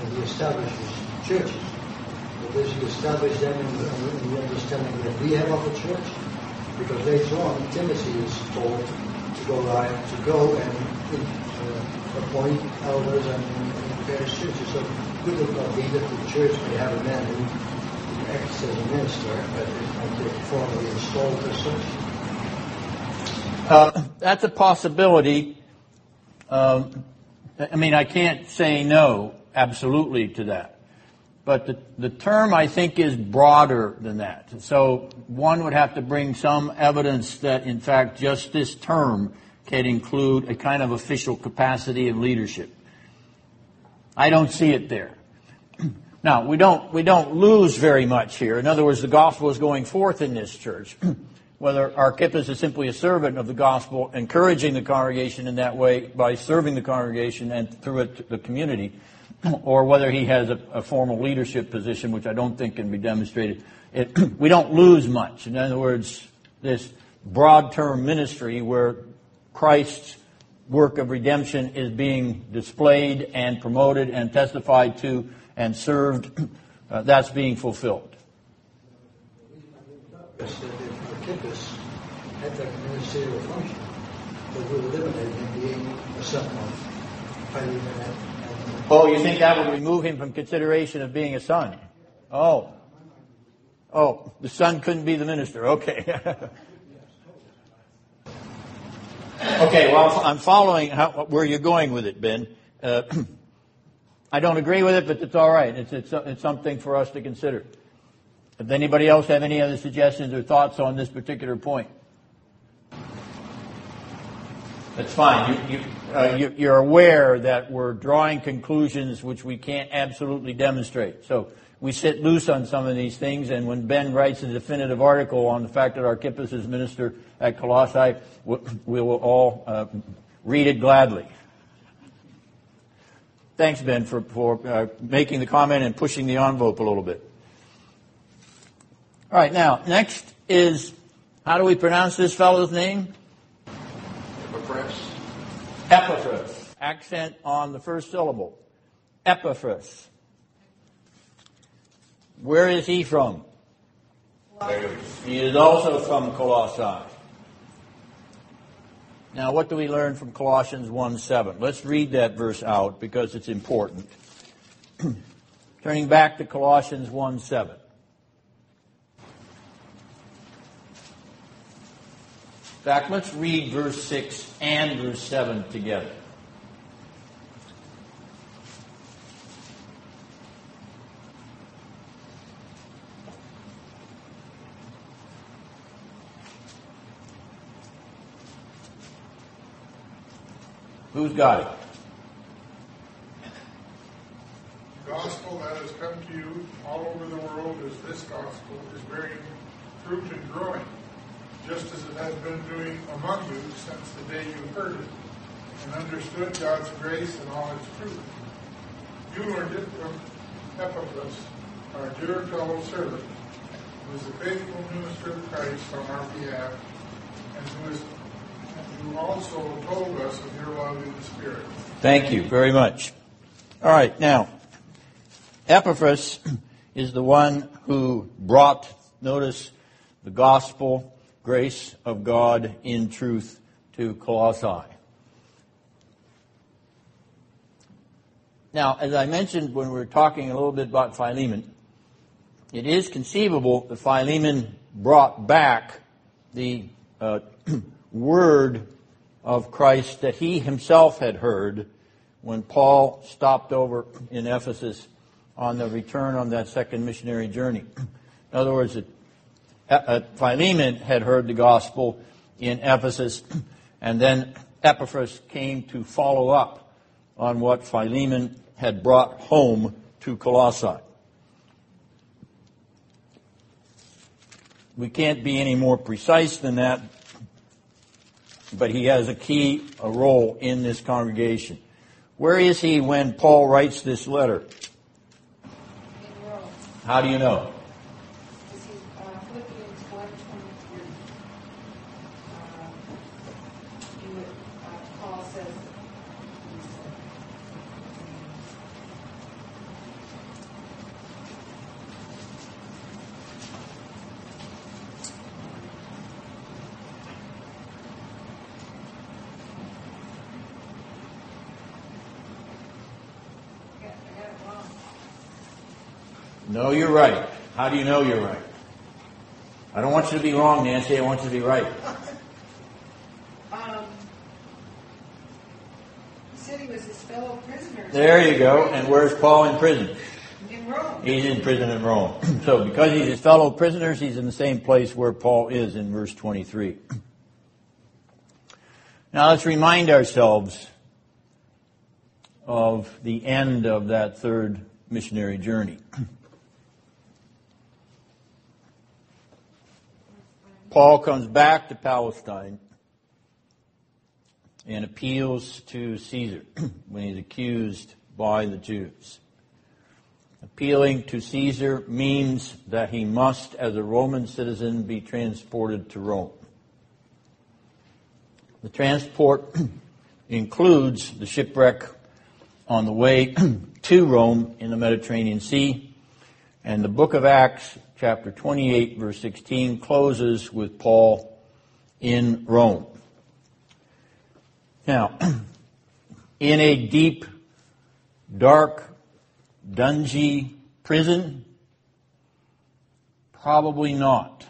and he establishes churches. But does he establish them in the, in the understanding that we have of a church? Because later on, Timothy is told to go right, to go and uh, appoint elders and, and various churches. So could it not be that the church may have a man who acts as a minister, but formally? Uh, that's a possibility. Um, I mean, I can't say no absolutely to that. But the, the term, I think, is broader than that. So one would have to bring some evidence that, in fact, just this term can include a kind of official capacity of leadership. I don't see it there. Now, we don't, we don't lose very much here. In other words, the gospel is going forth in this church. Whether Archippus is simply a servant of the gospel, encouraging the congregation in that way by serving the congregation and through it the community, or whether he has a, a, formal leadership position, which I don't think can be demonstrated. It, we don't lose much. In other words, this broad term ministry where Christ's work of redemption is being displayed and promoted and testified to and served, uh, that's being fulfilled. Oh, you think that would remove him from consideration of being a son? Oh. Oh, the son couldn't be the minister. Okay. okay, well, I'm following how, where you're going with it, Ben. Uh, I don't agree with it, but it's all right. It's, it's, it's something for us to consider. Does anybody else have any other suggestions or thoughts on this particular point? That's fine. You, you, uh, you, you're aware that we're drawing conclusions which we can't absolutely demonstrate. So we sit loose on some of these things, and when Ben writes a definitive article on the fact that Archippus is minister at Colossae, we will all uh, read it gladly. Thanks, Ben, for, for uh, making the comment and pushing the envelope a little bit. All right, now, next is how do we pronounce this fellow's name? Epaphras. Epaphras. Accent on the first syllable. Epaphras. Where is he from? He is also from Colossae. Now, what do we learn from Colossians 1 7? Let's read that verse out because it's important. Turning back to Colossians 1 7. In fact, let's read verse 6 and verse 7 together. Who's got it? The gospel that has come to you all over the world is this gospel is bearing fruit and growing, just as it has been doing among you since the day you heard it and understood God's grace and all its truth. You learned it from Epaphras, our dear fellow servant, who is a faithful minister of Christ on our behalf, and who is who also us of your love in the Spirit. Thank you very much. All right, now, Epaphras is the one who brought, notice, the gospel, grace of God in truth to Colossae. Now, as I mentioned when we were talking a little bit about Philemon, it is conceivable that Philemon brought back the uh, word of Christ that he himself had heard when Paul stopped over in Ephesus on the return on that second missionary journey. In other words, uh, uh, Philemon had heard the gospel in Ephesus, and then Epaphras came to follow up on what Philemon had brought home to Colossae. We can't be any more precise than that but he has a key a role in this congregation. Where is he when Paul writes this letter? How do you know? No, you're right. How do you know you're right? I don't want you to be wrong, Nancy. I want you to be right. Um, he said he was his fellow prisoner. There you go. And where's Paul in prison? In Rome. He's in prison in Rome. so because he's his fellow prisoners, he's in the same place where Paul is in verse 23. Now let's remind ourselves of the end of that third missionary journey. Paul comes back to Palestine and appeals to Caesar when he's accused by the Jews. Appealing to Caesar means that he must, as a Roman citizen, be transported to Rome. The transport includes the shipwreck on the way to Rome in the Mediterranean Sea, and the book of Acts chapter 28, verse 16, closes with Paul in Rome. Now, in a deep, dark, dungy prison? Probably not.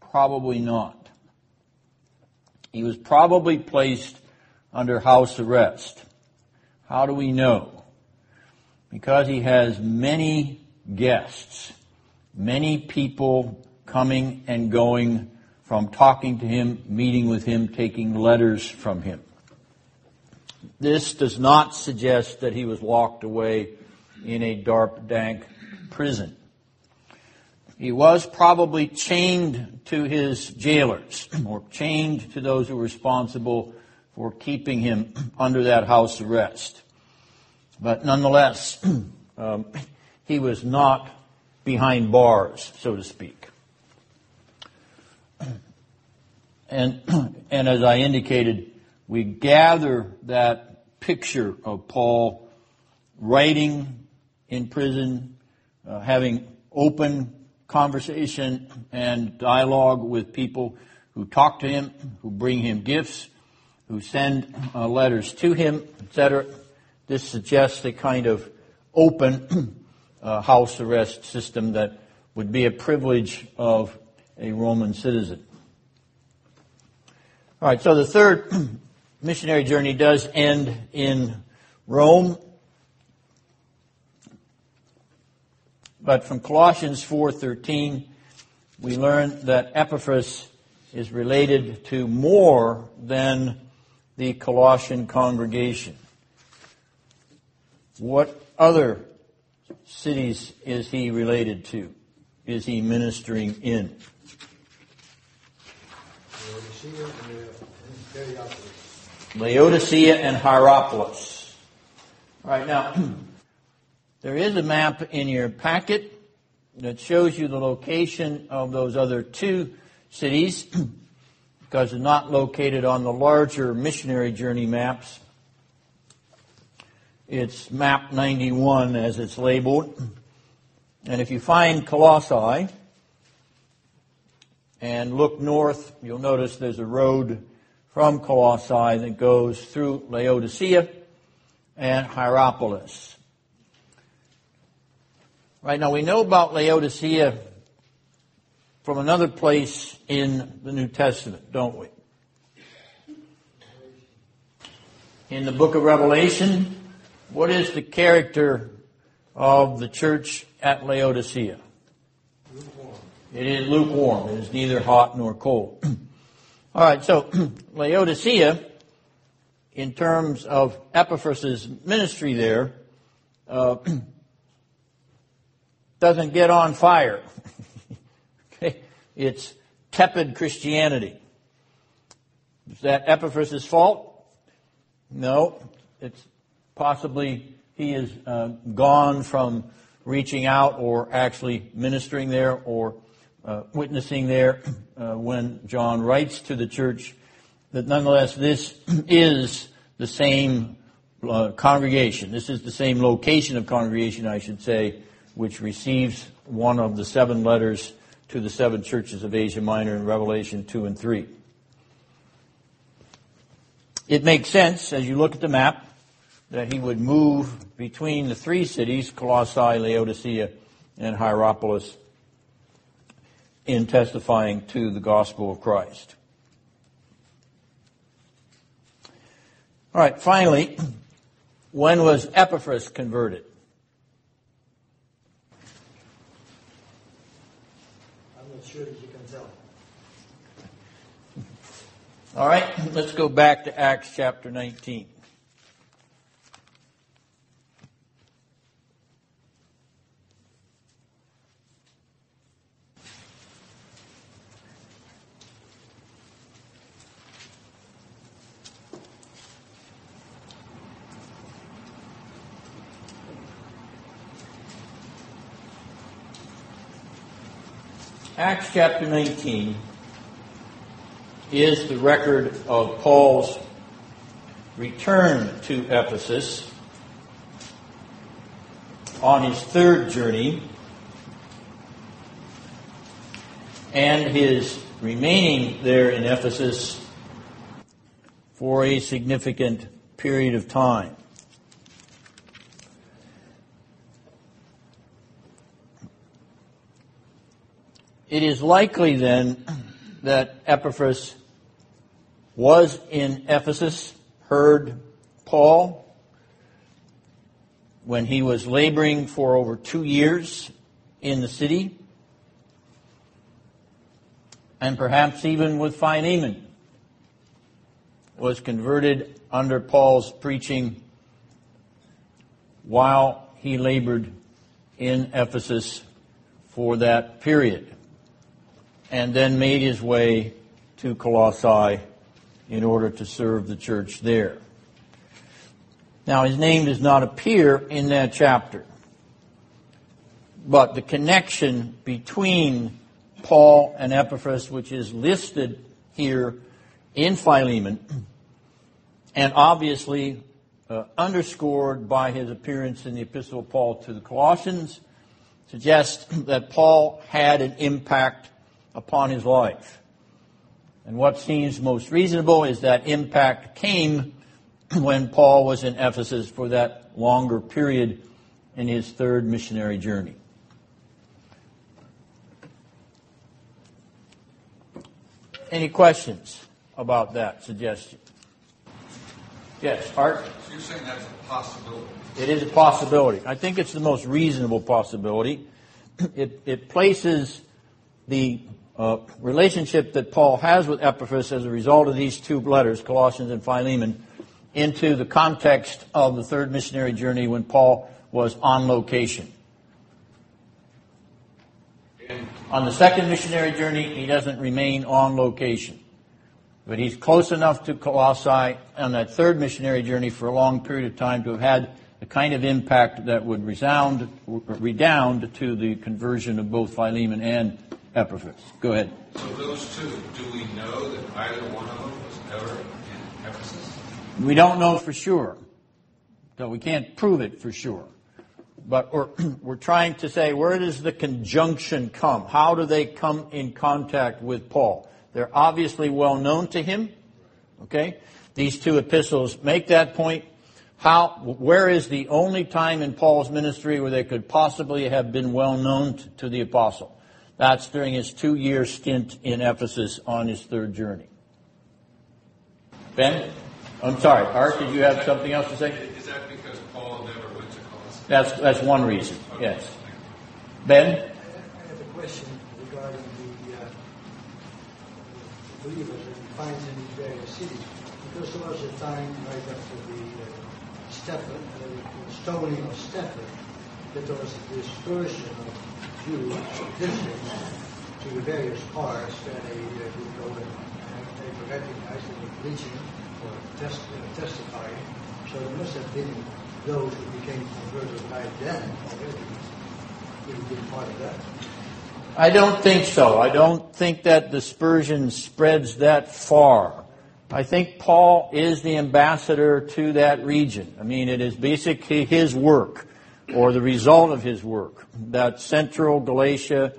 Probably not. He was probably placed under house arrest. How do we know? Because he has many guests many people coming and going from talking to him, meeting with him, taking letters from him. This does not suggest that he was locked away in a dark, dank prison. He was probably chained to his jailers or chained to those who were responsible for keeping him under that house arrest. But nonetheless, um, he was not behind bars, so to speak. And, and as I indicated, we gather that picture of Paul writing in prison, uh, having open conversation and dialogue with people who talk to him, who bring him gifts, who send uh, letters to him, etc. This suggests a kind of open uh, house arrest system that would be a privilege of a Roman citizen. All right, so the third missionary journey does end in Rome. But from Colossians 4:13, we learn that Epaphras is related to more than the Colossian congregation. What other cities is he related to? Is he ministering in? Laodicea and Hierapolis. All right, now, there is a map in your packet that shows you the location of those other two cities because they're not located on the larger missionary journey maps. It's map 91 as it's labeled. And if you find Colossae and look north, you'll notice there's a road from Colossae that goes through Laodicea and Hierapolis. Right now, we know about Laodicea from another place in the New Testament, don't we? In the book of Revelation, what is the character of the church at Laodicea? Lukewarm. It is lukewarm. It is neither hot nor cold. All right, so Laodicea, in terms of Epaphras' ministry there, uh, doesn't get on fire. okay? It's tepid Christianity. Is that Epaphras' fault? No. It's possibly he is uh, gone from reaching out or actually ministering there or uh, witnessing there uh, when John writes to the church that nonetheless this is the same uh, congregation. This is the same location of congregation, I should say, which receives one of the seven letters to the seven churches of Asia Minor in Revelation 2 and 3. It makes sense as you look at the map that he would move between the three cities, Colossae, Laodicea, and Hierapolis, in testifying to the gospel of Christ. All right, finally, when was Epaphras converted? I'm not sure that you can tell. All right, let's go back to Acts chapter 19. Acts chapter 19 is the record of Paul's return to Ephesus on his third journey and his remaining there in Ephesus for a significant period of time. It is likely then that Epaphras was in Ephesus, heard Paul when he was laboring for over two years in the city, and perhaps even with Philemon, was converted under Paul's preaching while he labored in Ephesus for that period, and then made his way to Colossae in order to serve the church there. Now, his name does not appear in that chapter, but the connection between Paul and Epaphras, which is listed here in Philemon, and obviously uh, underscored by his appearance in the Epistle of Paul to the Colossians, suggests that Paul had an impact upon his life. And what seems most reasonable is that impact came when Paul was in Ephesus for that longer period in his third missionary journey. Any questions about that suggestion? Yes, Art? So you're saying that's a possibility? It is a possibility. I think it's the most reasonable possibility. It, it places the uh, relationship that Paul has with Epaphras as a result of these two letters, Colossians and Philemon, into the context of the third missionary journey when Paul was on location. On the second missionary journey, he doesn't remain on location. But he's close enough to Colossae on that third missionary journey for a long period of time to have had the kind of impact that would resound, redound to the conversion of both Philemon and Epaphras. Go ahead. So those two, do we know that either one of them was ever in Ephesus? We don't know for sure. So we can't prove it for sure. But we're, we're trying to say where does the conjunction come? How do they come in contact with Paul? They're obviously well known to him. Okay? These two epistles make that point. How, where is the only time in Paul's ministry where they could possibly have been well known to, to the apostle? That's during his two year stint in Ephesus on his third journey. Ben? I'm sorry, Art, did you have something else to say? Is that because Paul never went to Colossae? That's, that's one reason, yes. Ben? I have a question regarding the uh, believers that he finds in these various cities. Because there was a time right after the uh, Stephen, uh, the stoning of Stephen, that there was a dispersion of Jews, Christians, to the various parts uh, would go and they were recognized and were preaching or test, uh, testifying. So there must have been those who became converted right then already. You've been part of that. I don't think so. I don't think that dispersion spreads that far. I think Paul is the ambassador to that region. I mean, it is basically his work or the result of his work. That central Galatia,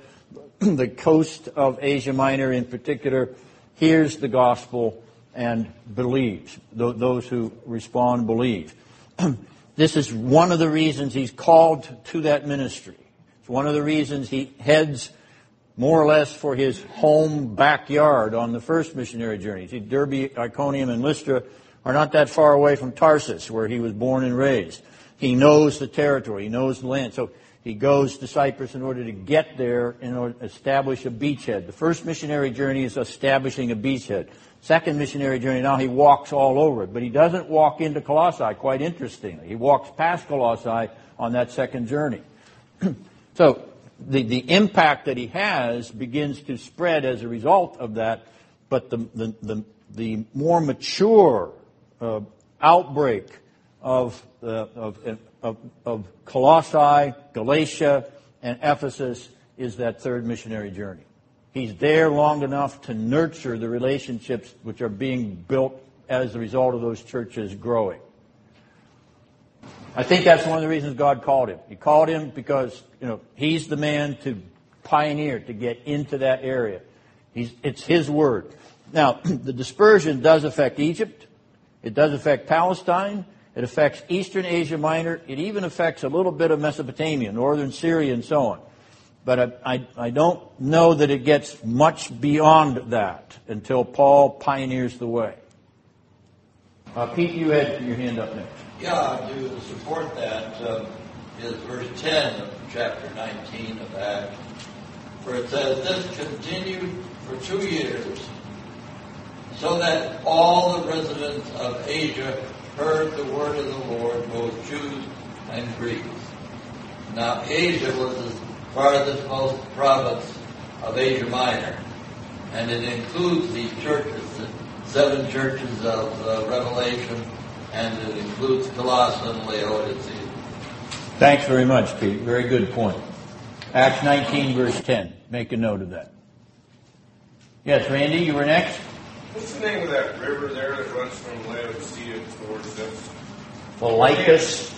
the coast of Asia Minor in particular, hears the gospel and believes. Those who respond believe. this is one of the reasons he's called to that ministry. It's one of the reasons he heads more or less for his home backyard on the first missionary journey. See, Derbe, Iconium, and Lystra are not that far away from Tarsus, where he was born and raised. He knows the territory. He knows the land. So he goes to Cyprus in order to get there in order to establish a beachhead. The first missionary journey is establishing a beachhead. Second missionary journey, now he walks all over it. But he doesn't walk into Colossae, quite interestingly. He walks past Colossae on that second journey. so the, the impact that he has begins to spread as a result of that, but the, the, the, the more mature uh, outbreak of, uh, of, of, of Colossae, Galatia, and Ephesus is that third missionary journey. He's there long enough to nurture the relationships which are being built as a result of those churches growing. I think that's one of the reasons God called him. He called him because, you know, he's the man to pioneer, to get into that area. He's, it's his word. Now, the dispersion does affect Egypt. It does affect Palestine. It affects Eastern Asia Minor. It even affects a little bit of Mesopotamia, northern Syria, and so on. But I, I, I don't know that it gets much beyond that until Paul pioneers the way. Uh, Pete, you had your hand up next. Yeah, to support that um, is verse 10 of chapter 19 of Acts, where it says, This continued for two years, so that all the residents of Asia heard the word of the Lord, both Jews and Greeks. Now, Asia was the farthest most province of Asia Minor, and it includes the churches, the seven churches of uh, Revelation, and it includes Colossae and Laodicea. Thanks very much, Pete. Very good point. Acts 19, verse 10. Make a note of that. Yes, Randy, you were next. What's the name of that river there that runs from Laodicea towards this? The Lycus,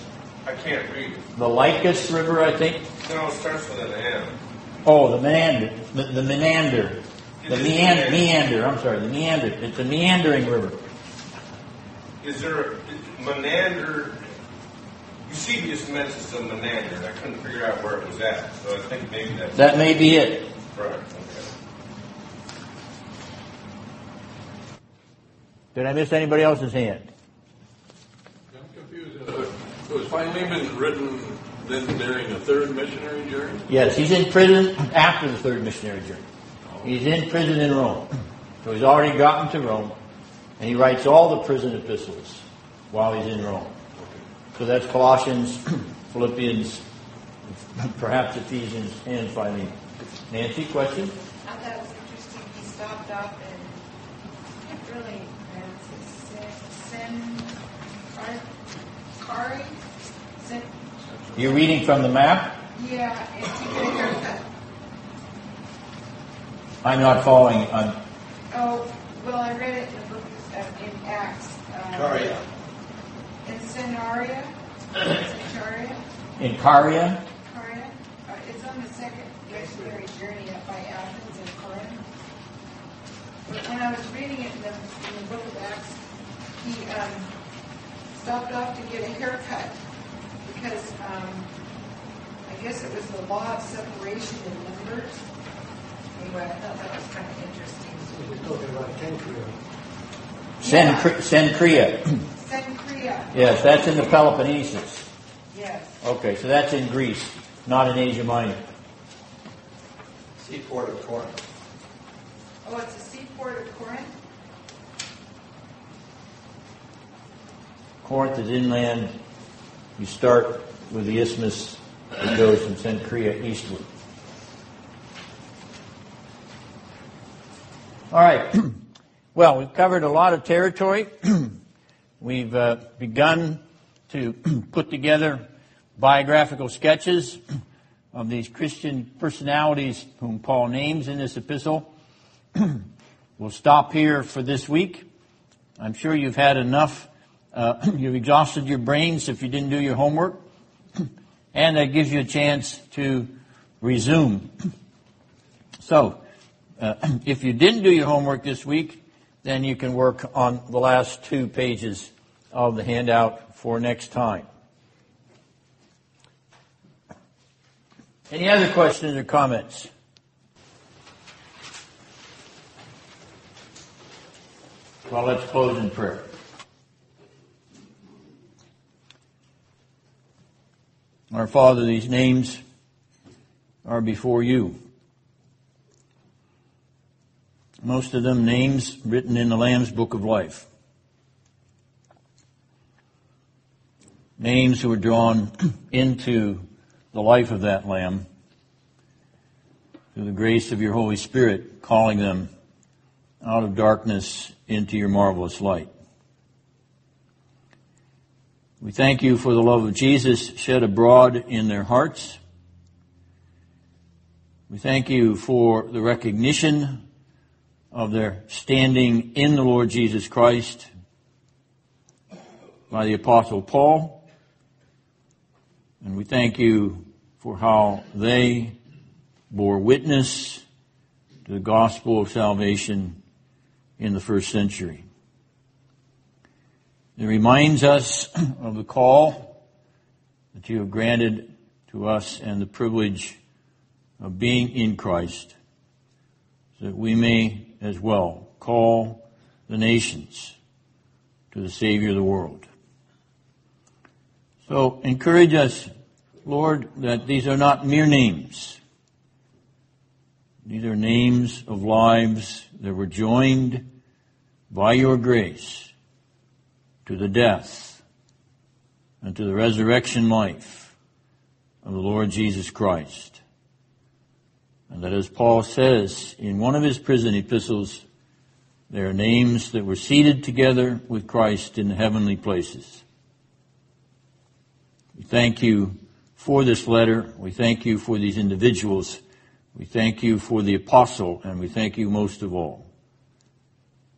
I can't read. the Lycus River, I think. No, it starts with an M. Oh, the Menander, the, the Menander, the It meander, Menander. meander. I'm sorry, the meander. It's a meandering river. Is there a Menander? Eusebius mentions a Menander, I couldn't figure out where it was at. So I think maybe that's That may be it. right. Did I miss anybody else's hand? I'm confused. Uh, Was Philemon written then during the third missionary journey? Yes, he's in prison after the third missionary journey. He's in prison in Rome. So he's already gotten to Rome, and he writes all the prison epistles while he's in Rome. So that's Colossians, Philippians, perhaps Ephesians, and Philemon. Nancy, question? I thought it was interesting, he stopped off Kari? Sen, You're reading from the map? yeah, and to get a haircut. I'm not following. I'm, Oh, well, I read it in the book, of- in Acts. uh, Caria. In Senaria, Senaria, in Caria? Caria. Uh, It's on the second missionary journey up by Athens and Corinth. But when I was reading it in the, in the book of Acts, he um, stopped off to get a haircut because um, I guess it was the law of separation in numbers. Anyway, I thought that was kind of interesting. So We're talking about Cenchrea. Sen, Cenchrea. Cenchrea, Yes, that's in the Peloponnesus. yes. Okay, so that's in Greece, not in Asia Minor. Seaport of Corinth. Oh, it's the seaport of Corinth? Corinth is inland. You start with the isthmus that goes from Cenchrea eastward. All right. Well, we've covered a lot of territory. we've uh, begun to put together biographical sketches of these Christian personalities whom Paul names in this epistle. we'll stop here for this week. I'm sure you've had enough. Uh, you've exhausted your brains if you didn't do your homework. and that gives you a chance to resume. So, uh, if you didn't do your homework this week, then you can work on the last two pages of the handout for next time. Any other questions or comments? Well, let's close in prayer. Our Father, these names are before you. Most of them names written in the Lamb's Book of Life. Names who were drawn into the life of that Lamb through the grace of your Holy Spirit, calling them out of darkness into your marvelous light. We thank you for the love of Jesus shed abroad in their hearts. We thank you for the recognition of their standing in the Lord Jesus Christ by the Apostle Paul. And we thank you for how they bore witness to the gospel of salvation in the first century. It reminds us of the call that you have granted to us and the privilege of being in Christ so that we may as well call the nations to the Savior of the world. So encourage us, Lord, that these are not mere names. These are names of lives that were joined by your grace to the death and to the resurrection life of the Lord Jesus Christ. And that as Paul says in one of his prison epistles, there are names that were seated together with Christ in the heavenly places. We thank you for this letter. We thank you for these individuals. We thank you for the apostle, and we thank you most of all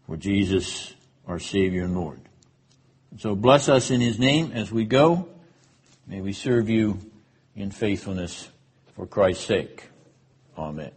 for Jesus, our Savior and Lord. So bless us in His name as we go. May we serve you in faithfulness for Christ's sake. Amen.